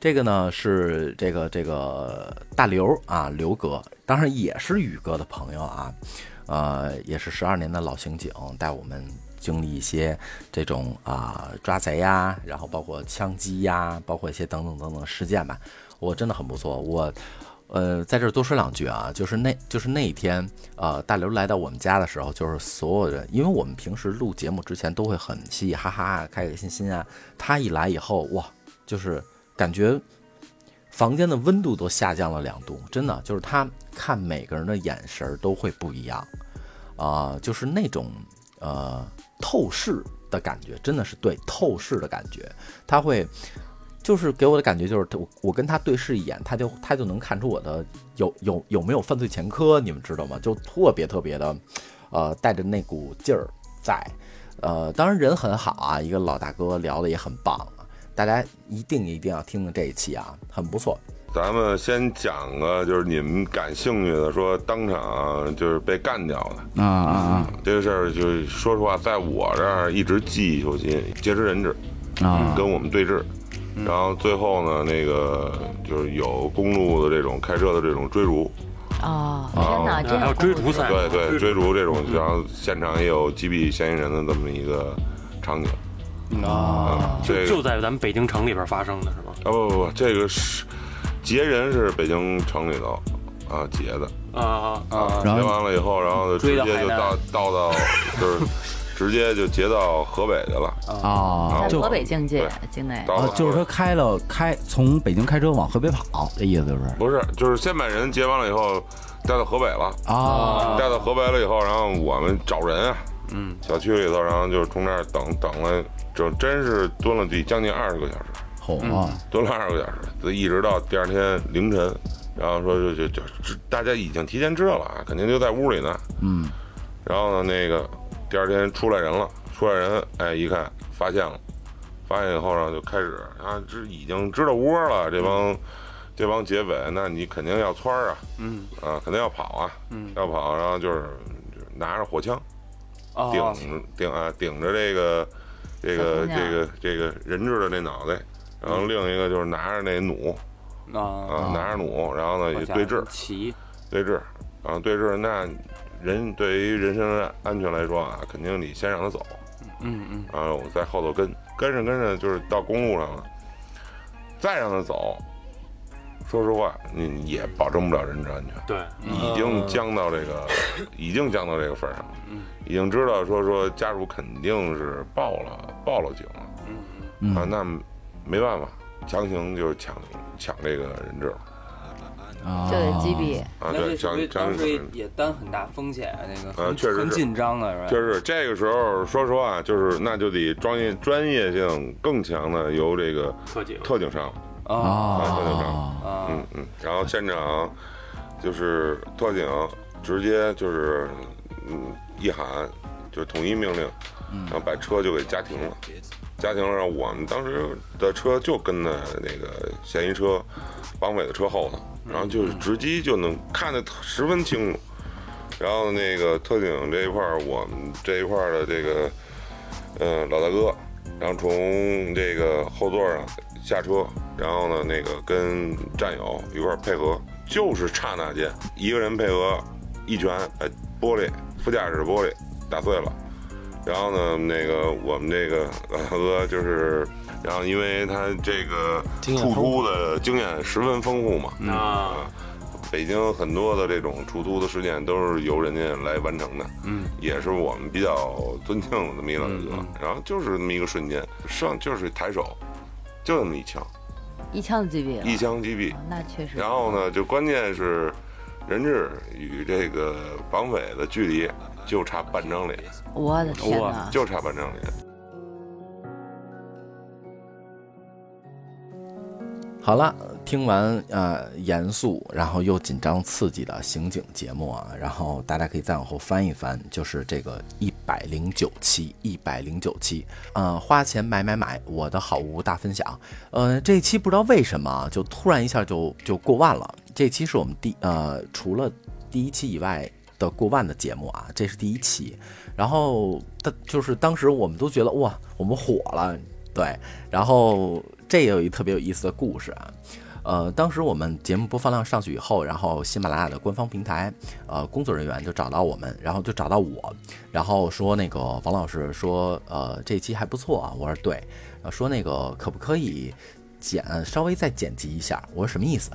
这个呢是这个这个大刘啊，刘哥，当然也是宇哥的朋友啊，呃，也是十二年的老刑警，带我们经历一些这种啊、抓贼呀，然后包括枪击呀，包括一些等等等等事件吧。我真的很不错，我呃，在这儿多说两句啊，就是那，就是那一天，呃，大刘来到我们家的时候，就是所有人，因为我们平时录节目之前都会很嘻嘻哈哈、开开心心啊。他一来以后，哇，就是感觉房间的温度都下降了两度，真的，就是他看每个人的眼神儿都会不一样，啊、就是那种呃透视的感觉，真的是对透视的感觉，他会。就是给我的感觉就是我我跟他对视一眼，他就他就能看出我的有有有没有犯罪前科，你们知道吗？就特别特别的，呃，带着那股劲儿在，呃，当然人很好啊，一个老大哥聊的也很棒，大家一定一定要听听这一期啊，很不错。咱们先讲个，就是你们感兴趣的，说当场就是被干掉的啊啊啊！这个事儿，就是说实话，在我这儿一直记忆犹新，劫持人质啊，跟我们对峙，然后最后呢，那个就是有公路的这种开车的这种追逐，哦，然后天哪，这样对对，追逐这种，然后现场也有击毙嫌疑人的这么一个场景。啊，这个。就就在咱们北京城里边发生的是吗？啊不不不，这个是劫人是北京城里头啊劫的啊啊，然后劫完了以后，然后就直接就到到到就是 直接就劫到河北去了啊，就在河北境界境内，啊就是说开了开从北京开车往河北跑，这意思就是。不是就是先把人劫完了以后带到河北了啊。带到河北了以后，然后我们找人啊，嗯，小区里头，然后就是从那儿等等了，就真是蹲了得将近二十个小时。好啊，蹲了二十个小时，就一直到第二天凌晨，然后说就就就大家已经提前知道了啊，肯定就在屋里呢。嗯，然后呢，那个第二天出来人了，出来人，哎，一看发现了，发现以后呢就开始啊，这已经知道窝了，这帮这帮劫匪，那你肯定要窜啊，嗯。啊，肯定要跑啊，嗯。要跑，然后就是就是拿着火枪哦。顶顶啊顶着这个这个这个这个人质的那脑袋，然后另一个就是拿着那弩啊。啊，拿着弩，然后呢也对峙，齐对峙，然后对峙，那人对于人身安全来说啊，肯定你先让他走，嗯嗯然后我在后头跟跟着跟着，就是到公路上了，再让他走。说实话，你也保证不了人质安全。对已经僵到这个，已经僵到这个份儿上了。嗯已经知道说说家属肯定是报了报了警了。嗯啊，那没办法，强行就是抢抢这个人质了。啊就得击毙。啊，对，强这属于强行当时也担很大风险啊，那个呃，很确实很紧张的是吧？就是这个时候，说实话，就是那就得专业专业性更强的由这个特警特警上啊啊，特警，嗯嗯，然后现场就是特警直接就是嗯一喊就是统一命令，然后把车就给加停了，加停了，我们当时的车就跟在那个嫌疑车绑匪的车后头，然后就是直击就能看得十分清楚。然后那个特警这一块儿，我们这一块儿的这个呃老大哥，然后从这个后座上下车，然后呢那个跟战友一块儿配合，就是刹那间，一个人配合一拳，哎，玻璃副驾驶玻璃打碎了。然后呢，那个我们这个老大哥就是，然后因为他这个出突的经验十分丰富嘛，啊，北京很多的这种出租的事件都是由人家来完成的，嗯，也是我们比较尊敬的这么一个老大哥。然后就是那么一个瞬间，上就是抬手，就那么一枪，一枪击毙了，一枪击毙。那确实。然后呢，就关键是人质与这个绑匪的距离就差半张脸，我的天哪！就差半张脸。好了，听完呃严肃，然后又紧张刺激的刑警节目啊，然后大家可以再往后翻一翻，就是这个一百零九期，一百零九期，呃，花钱买买买，我的好物大分享，呃，这期不知道为什么就突然一下就就过万了，这期是我们第呃除了第一期以外的过万的节目啊，这是第一期，然后当就是当时我们都觉得哇，我们火了，对，然后这也有一特别有意思的故事啊。呃，当时我们节目播放量上去以后，然后喜马拉雅的官方平台，呃，工作人员就找到我们，然后就找到我，然后说那个王老师说，呃，这期还不错啊。我说对，呃说那个可不可以剪稍微再剪辑一下？我说什么意思？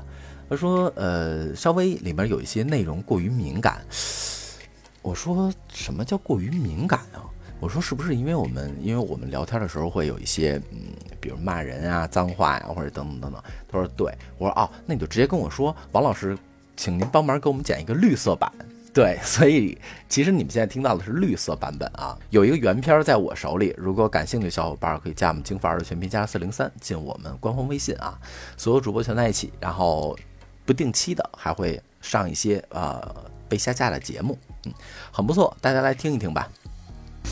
他说呃，稍微里面有一些内容过于敏感。我说什么叫过于敏感啊？我说是不是因为我们因为我们聊天的时候会有一些嗯，比如骂人啊、脏话呀、或者等等等等。他说对，我说哦，那你就直接跟我说，王老师，请您帮忙给我们剪一个绿色版。对，所以其实你们现在听到的是绿色版本啊，有一个原片在我手里，如果感兴趣的小伙伴可以加我们京范儿的全拼加四零三进我们官方微信啊，所有主播全在一起，然后不定期的还会上一些呃被下架的节目，嗯，很不错，大家来听一听吧。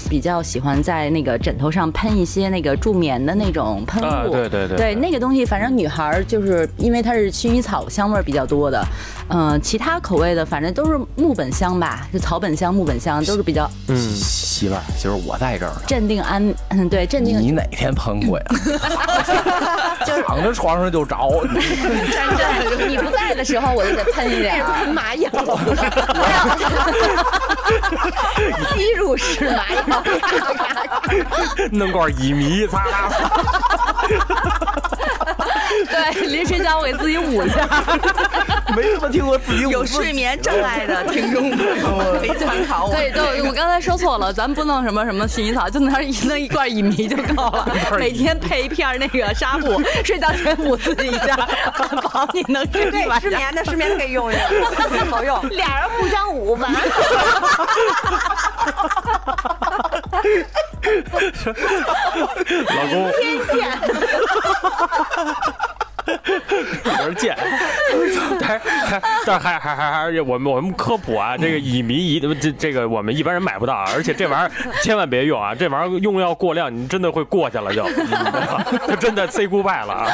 比较喜欢在那个枕头上喷一些那个助眠的那种喷雾，啊对对对对。那个东西，反正女孩儿就是因为它是薰衣草香味儿比较多的，嗯、其他口味的反正都是木本香吧，就草本香、木本香都是比较嗯，媳妇儿，媳妇儿，我在这儿。呢，镇定安，嗯，对，镇定。你哪天喷过呀？就躺在床上就着，你不在的时候我就得喷一点 喷麻药，吸入式麻药。弄罐乙醚，擦擦擦。对，临睡觉我给自己捂一下。没怎么听过自己有睡眠障碍的 听众朋友们可以参考我。对，对，我刚才说错了，咱不弄什么什么薰衣草，就拿一弄一罐乙醚就够了。每天配一片那个纱布，睡觉前捂自己一下，保你能睡一晚上。失眠的失眠可以用用，好用。俩人互相捂完。老公，天见。有点贱，但还但还还还还是我们我们科普啊，这个乙醚一这这个我们一般人买不到啊，而且这玩意儿千万别用啊，这玩意儿用药过量，你真的会过去了就，就 真的 say goodbye 了啊。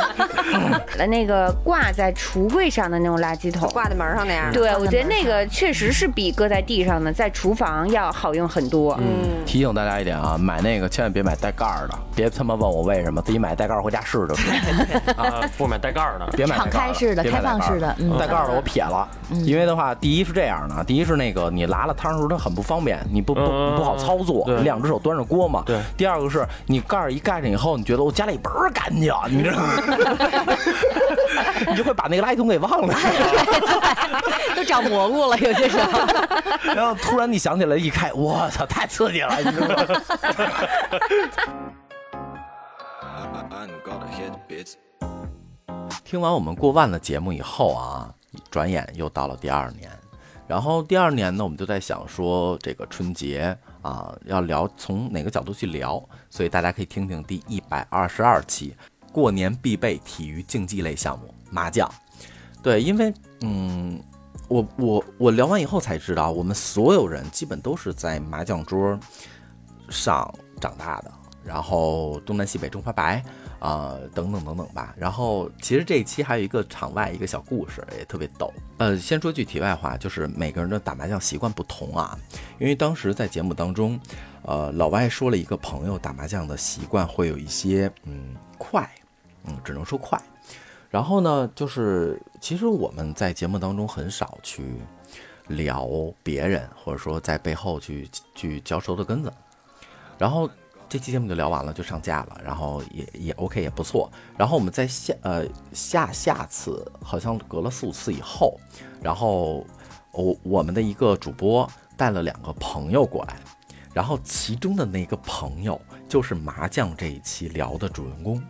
了那个挂在橱柜上的那种垃圾桶，挂在门上那样对，我觉得那个确实是比搁在地上的，在厨房要好用很多。嗯，提醒大家一点啊，买那个千万别买带盖儿的，别他妈问我为什么，自己买带盖儿回家试就是。啊，不买带盖儿的，别买敞开式的开放式的嗯带盖儿的我撇了，因为的话，第一是这样的，第一是那个你拿了汤的时候它很不方便，你不不嗯不好操作，你两只手端着锅嘛。对。第二个是你盖儿一盖上以后，你觉得我家里倍儿干净，你知道吗？你就会把那个垃圾桶给忘了。都长蘑菇了，有些时候。然后突然你想起来一开，我操，太刺激了，你知道吗？听完我们过万的节目以后啊，转眼又到了第二年。然后第二年呢，我们就在想说，这个春节啊，要聊从哪个角度去聊，所以大家可以听听第一百二十二期过年必备体育竞技类项目麻将。对，因为嗯，我我我聊完以后才知道，我们所有人基本都是在麻将桌上长大的，然后东南西北中发白啊、等等等等吧。然后其实这一期还有一个场外一个小故事，也特别逗。呃，先说句题外话，就是每个人的打麻将习惯不同啊。因为当时在节目当中，呃，老外说了一个朋友打麻将的习惯会有一些嗯快，嗯，只能说快。然后呢，就是其实我们在节目当中很少去聊别人，或者说在背后去去嚼舌头根子。然后这期节目就聊完了，就上架了，然后也也 OK 也不错。然后我们在下呃下下次好像隔了四五次以后，然后我我们的一个主播带了两个朋友过来，然后其中的那个朋友就是麻将这一期聊的主人公。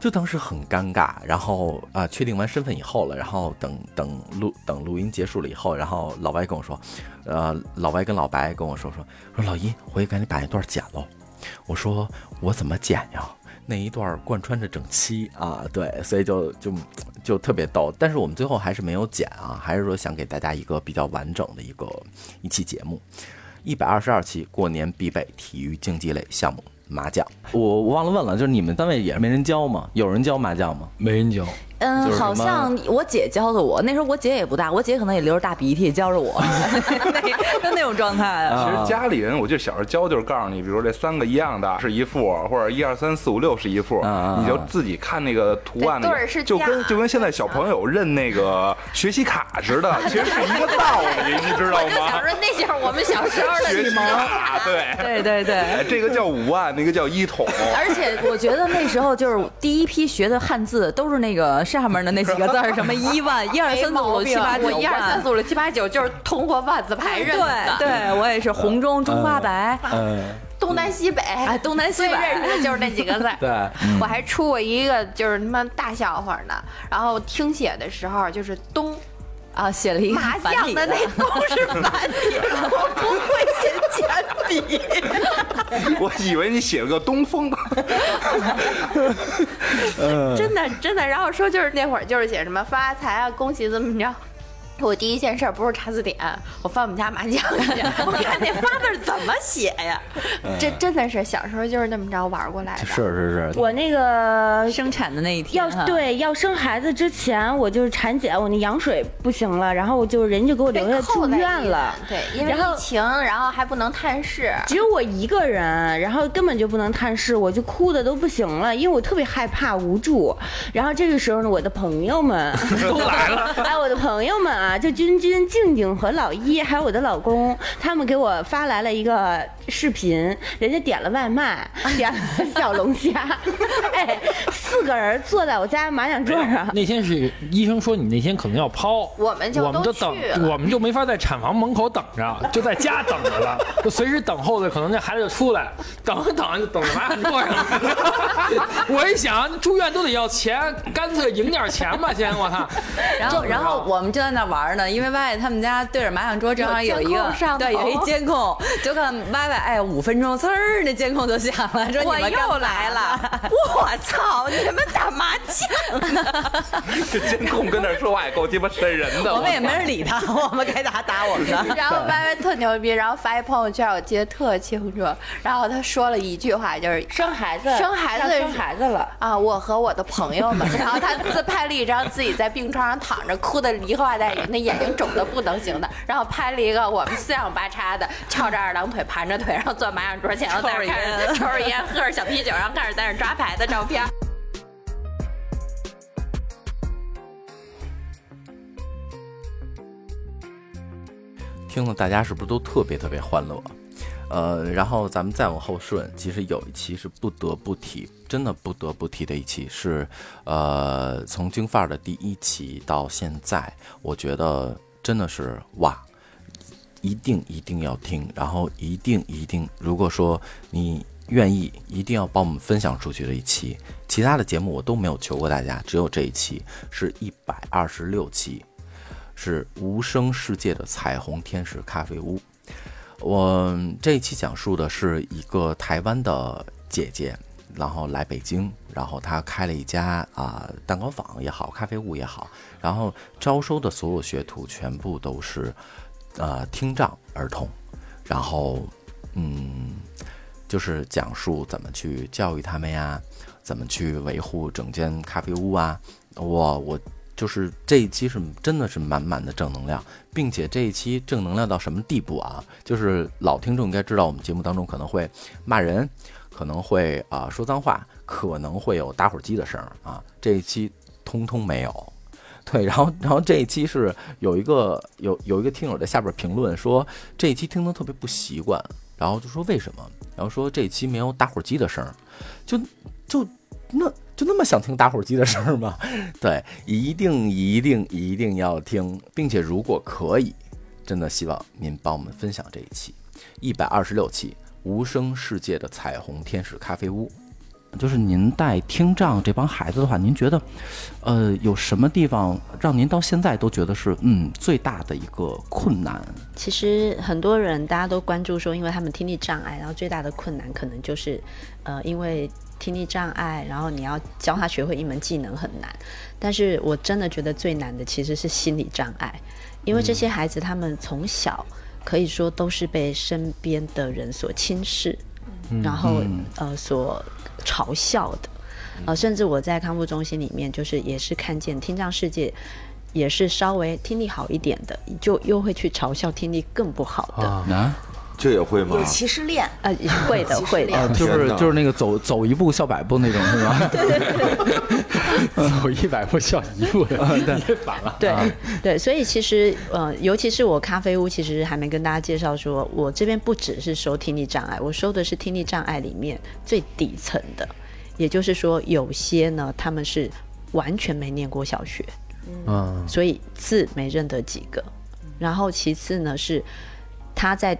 就当时很尴尬，然后啊、确定完身份以后了，然后等等录等录音结束了以后，然后老白跟我说，呃，老白跟老白跟我说说说老一，回去赶紧把那段剪喽。我说我怎么剪呀？那一段贯穿着整期啊，对，所以就就就特别逗。但是我们最后还是没有剪啊，还是说想给大家一个比较完整的一个一期节目。一百二十二期过年必备体育竞技类项目麻将。我我忘了问了，就是你们单位也是没人教吗？有人教麻将吗？没人教。嗯好像我姐教的我，那时候我姐也不大，我姐可能也流着大鼻涕教着我，那就那种状态啊。其实家里人，我记得小时候教就是告诉你，比如这三个一样的是一副，或者一二三四五六是一副，你就自己看那个图案那个，对是就跟就跟现在小朋友认那个学习卡似的，其实是一个道理，你知道我就想吗？说，那就是我们小时候的学习？卡，对 对对对哎这个叫五万，那个叫一桶。而且我觉得那时候就是第一批学的汉字都是那个上面的那几个字是，什么一万、一二三四五六七八九我一二三万四五六七八九就是通过万字牌认的。对对，我也是红中中花白，嗯，东南西北，哎，东南西北。认识的就是那几个字。对，我还出过一个就是他妈大笑话呢，然后听写的时候就是东。啊，写了一个麻将的那都是繁体，我不会写简笔。我以为你写了个东风。嗯 真的真的，然后说就是那会儿就是写什么发财啊，恭喜怎么着。我第一件事儿不是查字典，我翻我们家麻将去，我看那八字儿怎么写呀？这真的是小时候就是那么着玩过来的。是是是，我那个生产的那一天哈，要对要生孩子之前，我就是产检，我那羊水不行了，然后我就人就给我留下住院了。对，因为然后疫情，然后还不能探视。只有我一个人，然后根本就不能探视，我就哭的都不行了，因为我特别害怕无助。然后这个时候呢，我的朋友们 都来了哎，我的朋友们啊，就君君、静静和老一，还有我的老公，他们给我发来了一个视频，人家点了外卖，点了小龙虾，哎，四个人坐在我家麻将桌上。那天是医生说你那天可能要剖，我们就都我们就等去，我们就没法在产房门口等着，就在家等着了，就 随时等候着，可能那孩子就出来，等着等着就等着麻将桌上。我一想，住院都得要钱，干脆赢点钱吧，先我操。然后，然后我们就在那玩呢，因为歪歪他们家对着麻将桌正好有一个对，有一监控，就看歪歪哎，五分钟，呲儿，那监控就响了，说我你们又来了，我操！你们打麻将呢？这监控跟那儿说话也够鸡巴瘆人的。我们也没人理他，我们该打打我们的。然后歪歪特牛逼，然后发一朋友圈，我记得特清楚。然后他说了一句话，就是生孩子，生孩子，要生孩子了啊！我和我的朋友们，然后他自拍了一张自己在病床上躺着，哭的梨花带雨，那眼睛肿的不能行的。然后拍了一个我们四仰八叉的，翘着二郎腿，盘着腿，然后坐麻将桌前，然后在那儿看着抽着烟，喝着小啤酒，然后开始在那儿抓牌的照片。听了大家是不是都特别特别欢乐？呃，然后咱们再往后顺，其实有一期是不得不提，真的不得不提的一期是，呃，从京范儿的第一期到现在，我觉得真的是哇，一定一定要听，然后一定一定，如果说你愿意，一定要帮我们分享出去的一期。其他的节目我都没有求过大家，只有这一期是一百二十六期，是无声世界的彩虹天使咖啡屋。我这一期讲述的是一个台湾的姐姐，然后来北京，然后她开了一家啊、蛋糕坊也好，咖啡屋也好，然后招收的所有学徒全部都是呃听障儿童，然后嗯，就是讲述怎么去教育他们呀，怎么去维护整间咖啡屋啊，我我。就是这一期是真的是满满的正能量，并且这一期正能量到什么地步啊？就是老听众应该知道，我们节目当中可能会骂人，可能会啊、说脏话，可能会有打火机的声啊。这一期通通没有。对，然后然后这一期是有一个有有一个听友在下边评论说这一期听得特别不习惯，然后就说为什么？然后说这一期没有打火机的声，就就那就那么想听打火机的事儿吗？对，一定一定一定要听，并且如果可以，真的希望您帮我们分享这一期一百二十六期无声世界的彩虹天使咖啡屋。就是您带听障这帮孩子的话，您觉得，呃，有什么地方让您到现在都觉得是嗯最大的一个困难？其实很多人大家都关注说，因为他们听力障碍，然后最大的困难可能就是，呃，因为听力障碍，然后你要教他学会一门技能很难。但是我真的觉得最难的其实是心理障碍，因为这些孩子他们从小可以说都是被身边的人所轻视，嗯然后嗯呃所嘲笑的，呃，甚至我在康复中心里面，就是也是看见听障世界。也是稍微听力好一点的，就又会去嘲笑听力更不好的。啊，这也会吗？有歧视链，呃，会的，会的。啊，就是就是那个走走一步笑百步那种是吗？走一百步笑一步的，对，反了。对啊对，所以其实呃，尤其是我咖啡屋，其实还没跟大家介绍说，我这边不只是收听力障碍，我收的是听力障碍里面最底层的，也就是说，有些呢他们是完全没念过小学，嗯，所以字没认得几个。然后其次呢是他在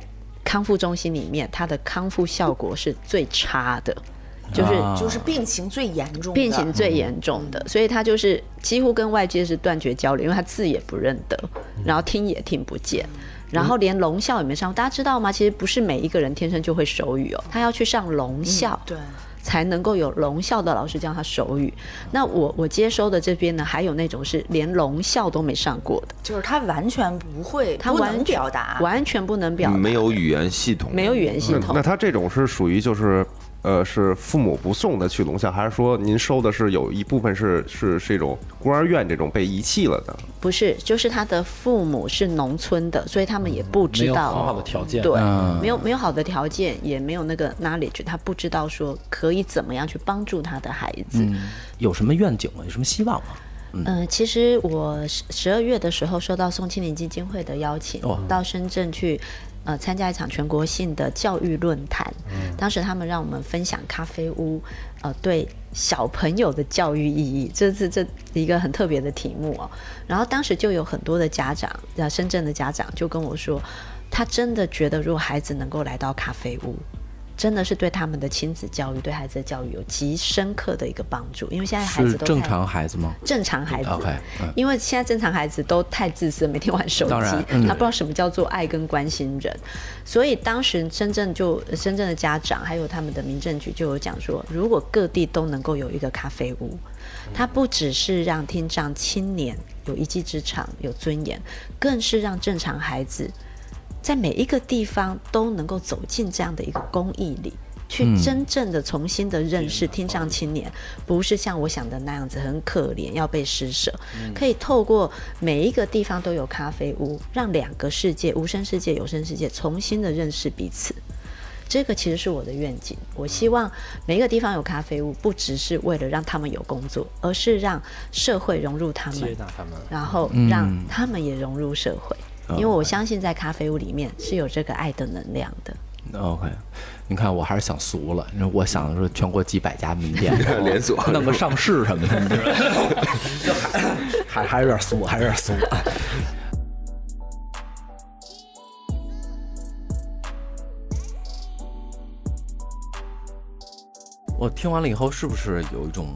康复中心里面，他的康复效果是最差的。就是、啊就是病情最严重，病情最严重的，所以他就是几乎跟外界是断绝交流，因为他字也不认得，然后听也听不见，然后连聋校也没上。大家知道吗？其实不是每一个人天生就会手语哦，他要去上聋校。对。才能够有聋校的老师教他手语。那我我接收的这边呢，还有那种是连聋校都没上过的，就是他完全不会，不能他完全表达，完全不能表达，没有语言系统，没有语言系统那那他这种是属于就是。呃，是父母不送的去龙校，还是说您收的是有一部分是是是一种孤儿院这种被遗弃了的？不是，就是他的父母是农村的，所以他们也不知道没有很好的条件对，嗯没有没有好的条件，也没有那个 knowledge，他不知道说可以怎么样去帮助他的孩子。嗯，有什么愿景吗？有什么希望吗？嗯、其实我十十二月的时候收到宋庆龄基金会的邀请，哦到深圳去。呃，参加一场全国性的教育论坛，当时他们让我们分享咖啡屋，呃，对小朋友的教育意义，这是这一个很特别的题目哦。然后当时就有很多的家长，呃，深圳的家长就跟我说，他真的觉得如果孩子能够来到咖啡屋，真的是对他们的亲子教育、对孩子的教育有极深刻的一个帮助，因为现在孩子都是正常孩子吗？正常孩子。OK，嗯。因为现在正常孩子都太自私，每天玩手机，嗯。他不知道什么叫做爱跟关心人，所以当时深圳就深圳的家长还有他们的民政局就有讲说，如果各地都能够有一个咖啡屋，它不只是让听障青年有一技之长、有尊严，更是让正常孩子在每一个地方都能够走进这样的一个公益里。去嗯真正的重新的认识听障青年，不是像我想的那样子很可怜要被施舍，可以透过每一个地方都有咖啡屋，让两个世界无声世界、有声世界重新的认识彼此。这个其实是我的愿景。我希望每一个地方有咖啡屋，不只是为了让他们有工作，而是让社会融入他们，接纳他们然后嗯让他们也融入社会。哦因为我相信在咖啡屋里面是有这个爱的能量的。OK，你看我还是想俗了，因为我想的是全国几百家门店 连锁弄个上市什么的，你知道吗 还还有点俗，还有点俗。我听完了以后，是不是有一种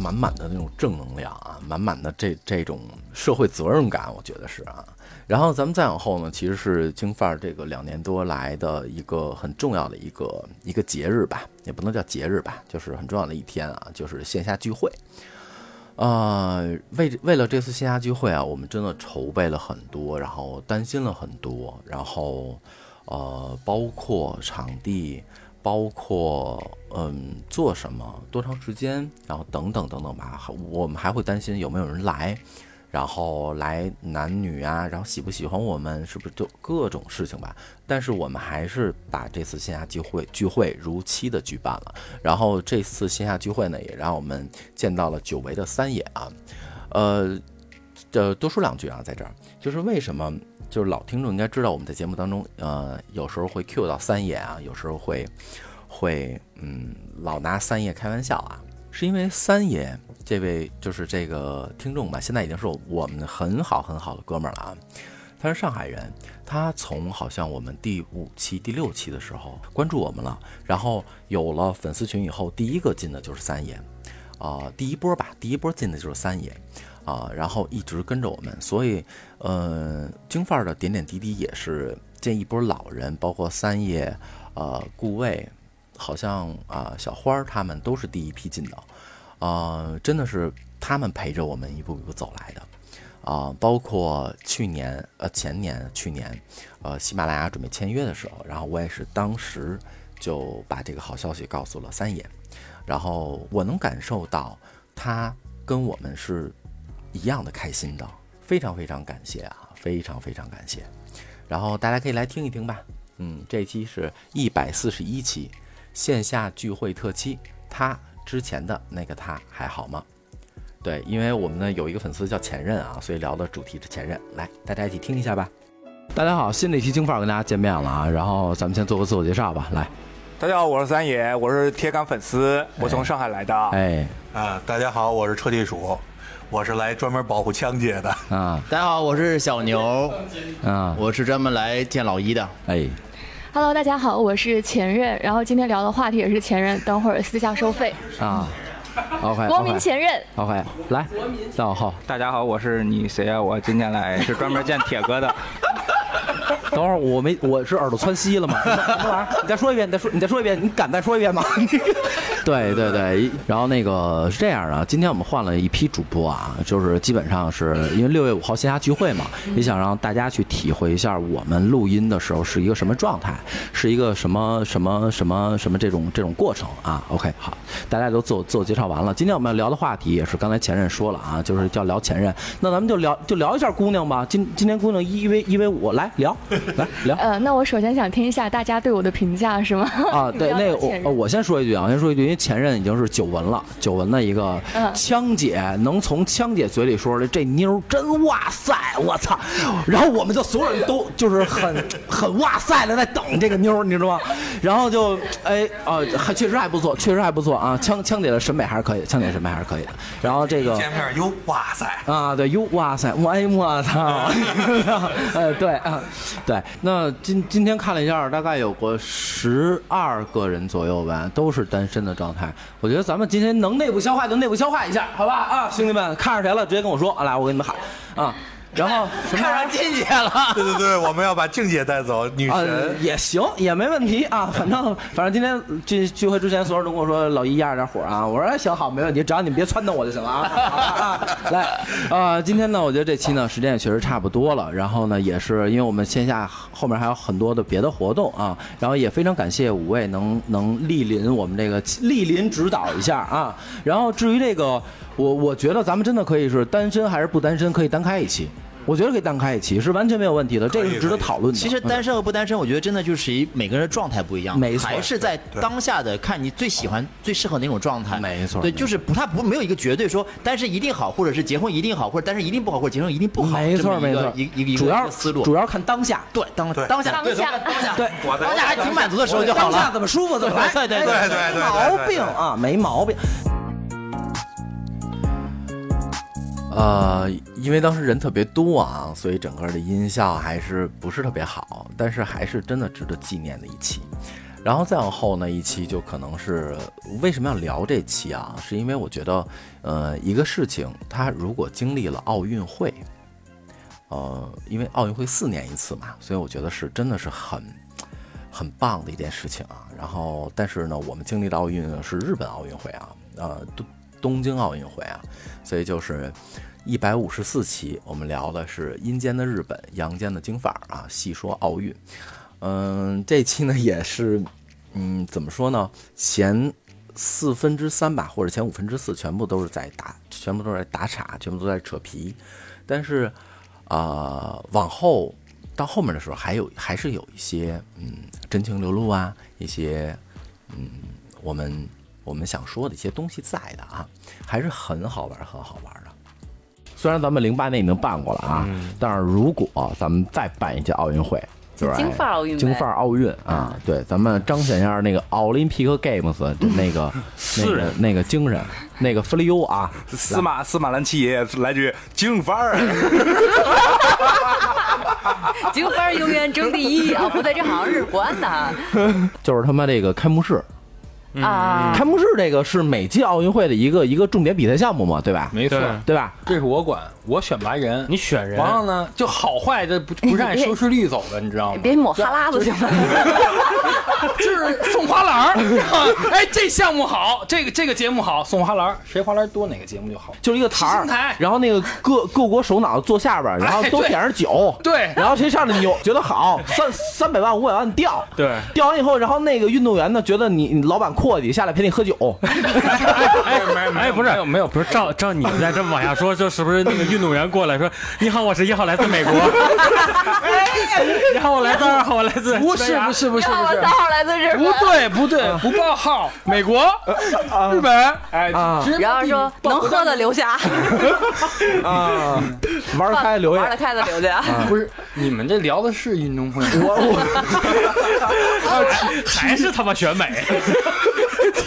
满满的那种正能量啊，满满的这这种社会责任感？我觉得是啊。然后咱们再往后呢，其实是京范儿这个两年多来的一个很重要的一个一个节日吧，也不能叫节日吧，就是很重要的一天啊，就是线下聚会。呃，为为了这次线下聚会啊，我们真的筹备了很多，然后担心了很多，然后呃，包括场地，包括嗯做什么，多长时间，然后等等等等吧，我们还会担心有没有人来，然后来男女啊，然后喜不喜欢我们，是不是就各种事情吧？但是我们还是把这次线下聚会聚会如期的举办了。然后这次线下聚会呢，也让我们见到了久违的三爷啊，呃，这多说两句啊，在这儿就是为什么，就是老听众应该知道，我们在节目当中，呃，有时候会 cue 到三爷啊，有时候会会嗯，老拿三爷开玩笑啊，是因为三爷这位就是这个听众吧，现在已经是我们很好很好的哥们儿了啊。他是上海人，他从好像我们第五期、第六期的时候关注我们了，然后有了粉丝群以后，第一个进的就是三爷，啊、第一波吧，第一波进的就是三爷，啊、然后一直跟着我们，所以，呃，京范儿的点点滴滴也是这一波老人，包括三爷，呃，顾魏，好像啊、小花儿他们都是第一批进的，呃，真的是他们陪着我们一步一步走来的。啊、包括去年、呃前年、去年，呃，喜马拉雅准备签约的时候，然后我也是当时就把这个好消息告诉了三爷，然后我能感受到他跟我们是一样的开心的，非常非常感谢啊，非常非常感谢。然后大家可以来听一听吧，嗯，这期是一百四十一期线下聚会特期，他之前的那个他还好吗？对，因为我们呢有一个粉丝叫前任啊，所以聊的主题是前任。来，大家一起听一下吧。大家好，新的一期京范儿跟大家见面了啊。然后咱们先做个自我介绍吧。来，大家好，我是三爷，我是铁杆粉丝，我从上海来的。哎，啊，大家好，我是车技鼠，我是来专门保护枪姐的。啊，大家好，我是小牛，啊，我是专门来见老一的。哎，Hello，大家好，我是前任，然后今天聊的话题也是前任，等会儿私下收费。啊，OK，国民前任。OK，来，大号，大家好，我是你谁啊？我今天来是专门见铁哥的。等会儿我没，我是耳朵窜稀了吗？什么玩意儿？你再说一遍，你再说，你再说一遍，你敢再说一遍吗？对对对，然后那个是这样的，今天我们换了一批主播啊，就是基本上是因为六月五号线下聚会嘛，也想让大家去体会一下我们录音的时候是一个什么状态，是一个什么什么什么什么这种这种过程啊。OK，好，大家都自我自我介绍完了，今天我们要聊的话题也是刚才前任说了啊，就是叫聊前任，那咱们就聊就聊一下姑娘吧。今今天姑娘一 v 一 v 五来聊来聊。呃，那我首先想听一下大家对我的评价是吗？啊，对，那个我我先说一句啊，我先说一句，因为前任已经是久闻了，久闻的一个嗯枪姐，能从枪姐嘴里说出来这妞儿真哇塞，我操！然后我们就所有人都就是很 很哇塞的在等这个妞儿，你知道吗？然后就哎啊，还确实还不错，确实还不错啊，枪枪姐的审美还是可以的，枪姐审美还是可以的。然后这个见面哟，哇塞！啊，对，哟，哇塞，我哎，我操，呃，对啊，对，那今今天看了一下，大概有个十二个人左右吧，都是单身的状态。我觉得咱们今天能内部消化就内部消化一下，好吧？啊，兄弟们，看上谁了，直接跟我说，来，我给你们喊啊。然后 什么看上静姐了？对对对，我们要把静姐带走，女啊神。也行，也没问题啊。反正反正今天聚聚会之前，所有人都跟我说老一压着点火啊。我说哎行好，没问题，只要你们别撺掇我就行了啊。啊来，呃，今天呢，我觉得这期呢时间也确实差不多了。然后呢，也是因为我们线下后面还有很多的别的活动啊。然后也非常感谢五位能能莅临我们这个莅临指导一下啊。然后至于这个，我我觉得咱们真的可以是单身还是不单身，可以单开一期。我觉得可以单开一期是完全没有问题的，这个是值得讨论的。其实单身和不单身，我觉得真的就是一每个人的状态不一样，没错还是在对当下的看你最喜欢、最适合哪种状态。对，没错没错就是不，他不没有一个绝对说单身一定好，或者是结婚一定好，或者单身一定不好，或者结婚一定不好。没错没错一个一个主要思路，主要看当下。对当对当下当对下当下对当下还挺满足的时候就好了。当下怎么舒服怎么来。对对对哎对对对没毛对病啊，没毛病。呃，因为当时人特别多啊，所以整个的音效还是不是特别好，但是还是真的值得纪念的一期。然后再往后呢，一期就可能是为什么要聊这期啊？是因为我觉得，呃，一个事情它如果经历了奥运会，呃，因为奥运会四年一次嘛，所以我觉得是真的是很很棒的一件事情啊。然后，但是呢，我们经历的奥运是日本奥运会啊，呃，东东京奥运会啊，所以就是一百五十四期，我们聊的是阴间的日本，阳间的京法啊，细说奥运。嗯，这期呢也是，嗯，怎么说呢？前四分之三吧，或者前五分之四，全部都是在打，全部都是在打岔，全部都在扯皮。但是，啊、往后到后面的时候，还有还是有一些嗯真情流露啊，一些嗯我们我们想说的一些东西在的啊，还是很好玩，很好玩。虽然咱们零八年已经办过了啊，但是如果咱们再办一届奥运会，就是京范儿奥运呗京范儿奥运啊，对，咱们彰显一下那个奥林匹克 Games 的那个那个那个精神，那个弗利欧啊，司马司马兰七爷来句京范儿，京范儿永远争第一啊！不对，这好像是关的。就是他妈这个开幕式。啊开幕式这个是每届奥运会的一个一个重点比赛项目嘛，对吧？没错，对。吧？这是我管，我选拔人，你选人。完了呢，就好坏这不不是按收视率走的，你知道吗？别抹哈喇子行吗？就是送花篮儿，哎，这项目好，这个这个节目好，送花篮儿，谁花篮多哪个节目就好。就是一个台儿，然后那个各各国首脑坐下边儿，然后都点上酒，对。然后谁上来扭觉得好，三三百万五百万掉，对，掉完以后，然后那个运动员呢觉得你你老板阔气，下来陪你喝酒，哎哎，不是，没有没有，不是照照你再这么往下说，就是不是那个运动员过来说：“你好，我是一号，来自美国。然后我来自二号，我来自不是不是不是不是，三号来自日本，不对不对，不报号，美国、日本，哎，直然后说能喝的留下，啊，玩得开留下玩得，开的留下。不是你们这聊的是运动会吗？我还是他妈选美，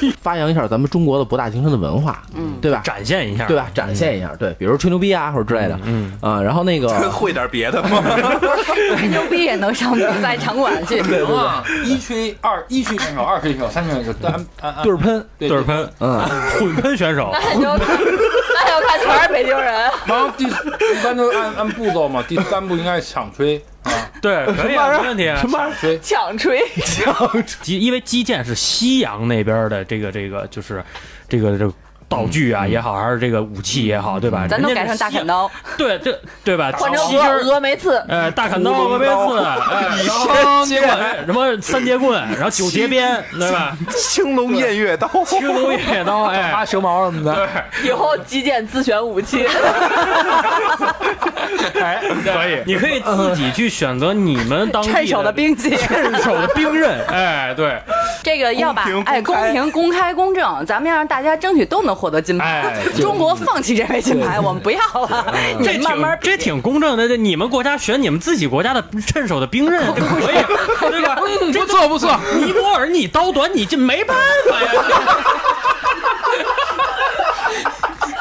发扬一下咱们中国的博大精深的文化，嗯，对吧？展现一下，对吧？展现一下，对，比如吹牛逼啊，或者之类的，嗯啊，然后那个 会点别的吗？吹牛逼也能上比赛场馆去。行啊，一吹二，一吹选手，二吹选手，三吹选手，对儿喷，对喷，嗯，混喷选手，那就那要看全是北京人。然后第一般都按按步骤嘛，第三步应该是抢吹啊，对，可以啊，没问题。什么锤？抢锤，因为击剑是西洋那边的这个这个就是这个这个道具啊也好，还是这个武器也好，对吧？咱都改成大砍刀，对对对吧？换成峨峨眉刺，呃，大砍刀、峨眉刺，哎，然后那个什么三节棍，然后九节鞭，对吧？青龙偃月刀，青龙偃月刀，哎，拔蛇矛什么的，以后击剑自选武器。哎，可以，你可以自己去选择你们当地趁手的兵器，趁手的兵刃，哎，对，这个要把哎公平、公开、公正，咱们要让大家争取都能获得金牌。哎中国放弃这枚金牌，我们不要了，这慢慢挺这挺公正的。这你们国家选你们自己国家的趁手的兵刃就可以，对吧？嗯，不错不错。尼泊尔你刀短，你这没办法呀。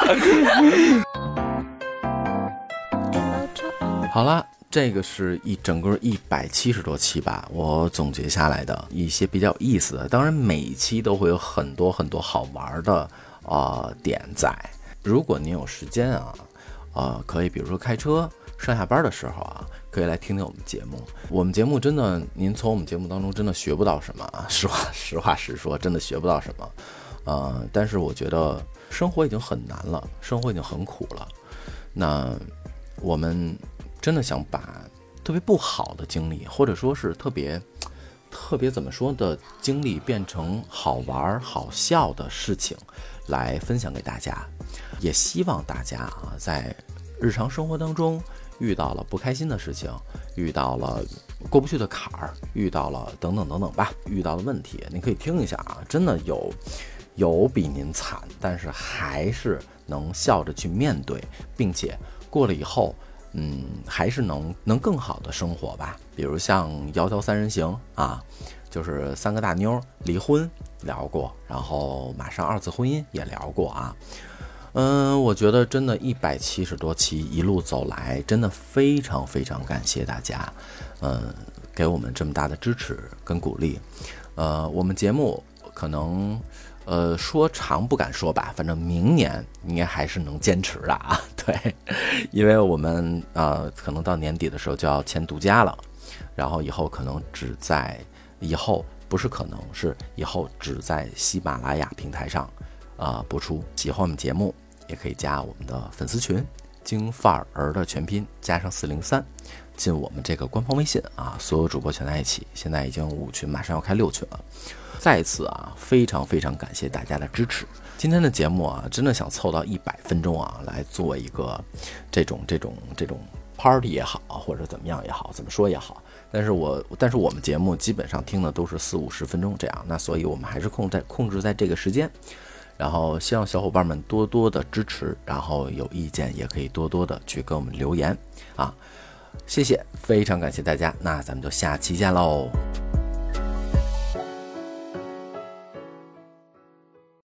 好了，这个是一整个一百七十多期吧，我总结下来的一些比较有意思的。当然，每一期都会有很多很多好玩的啊、呃点在。如果您有时间啊，呃，可以比如说开车上下班的时候啊，可以来听听我们节目。我们节目真的，您从我们节目当中真的学不到什么啊，实话 实话实说，真的学不到什么。呃，但是我觉得生活已经很难了，生活已经很苦了。那我们真的想把特别不好的经历，或者说是特别特别怎么说的经历，变成好玩好笑的事情来分享给大家。也希望大家啊，在日常生活当中遇到了不开心的事情，遇到了过不去的坎儿，遇到了等等等等吧，遇到的问题，您可以听一下啊，真的有有比您惨，但是还是能笑着去面对，并且过了以后，嗯，还是能能更好的生活吧。比如像《窈窕三人行》啊，就是三个大妞离婚聊过，然后马上二次婚姻也聊过啊。嗯，我觉得真的，一百七十多期一路走来，真的非常非常感谢大家，嗯，给我们这么大的支持跟鼓励。呃，我们节目可能，呃，说长不敢说吧，反正明年应该还是能坚持的啊。对，因为我们呃，可能到年底的时候就要签独家了，然后以后可能只在以后不是可能是以后只在喜马拉雅平台上。啊、播出。喜欢我们节目，也可以加我们的粉丝群“京范儿的全拼加上四零三”，进我们这个官方微信啊，所有主播全在一起。现在已经五群，马上要开六群了。再次啊，非常非常感谢大家的支持。今天的节目啊，真的想凑到一百分钟啊，来做一个这种这种这种 party 也好，或者怎么样也好，怎么说也好。但是我但是我们节目基本上听的都是四五十分钟这样，那所以我们还是控在控制在这个时间。然后希望小伙伴们多多的支持，然后有意见也可以多多的去给我们留言啊，谢谢，非常感谢大家，那咱们就下期见喽。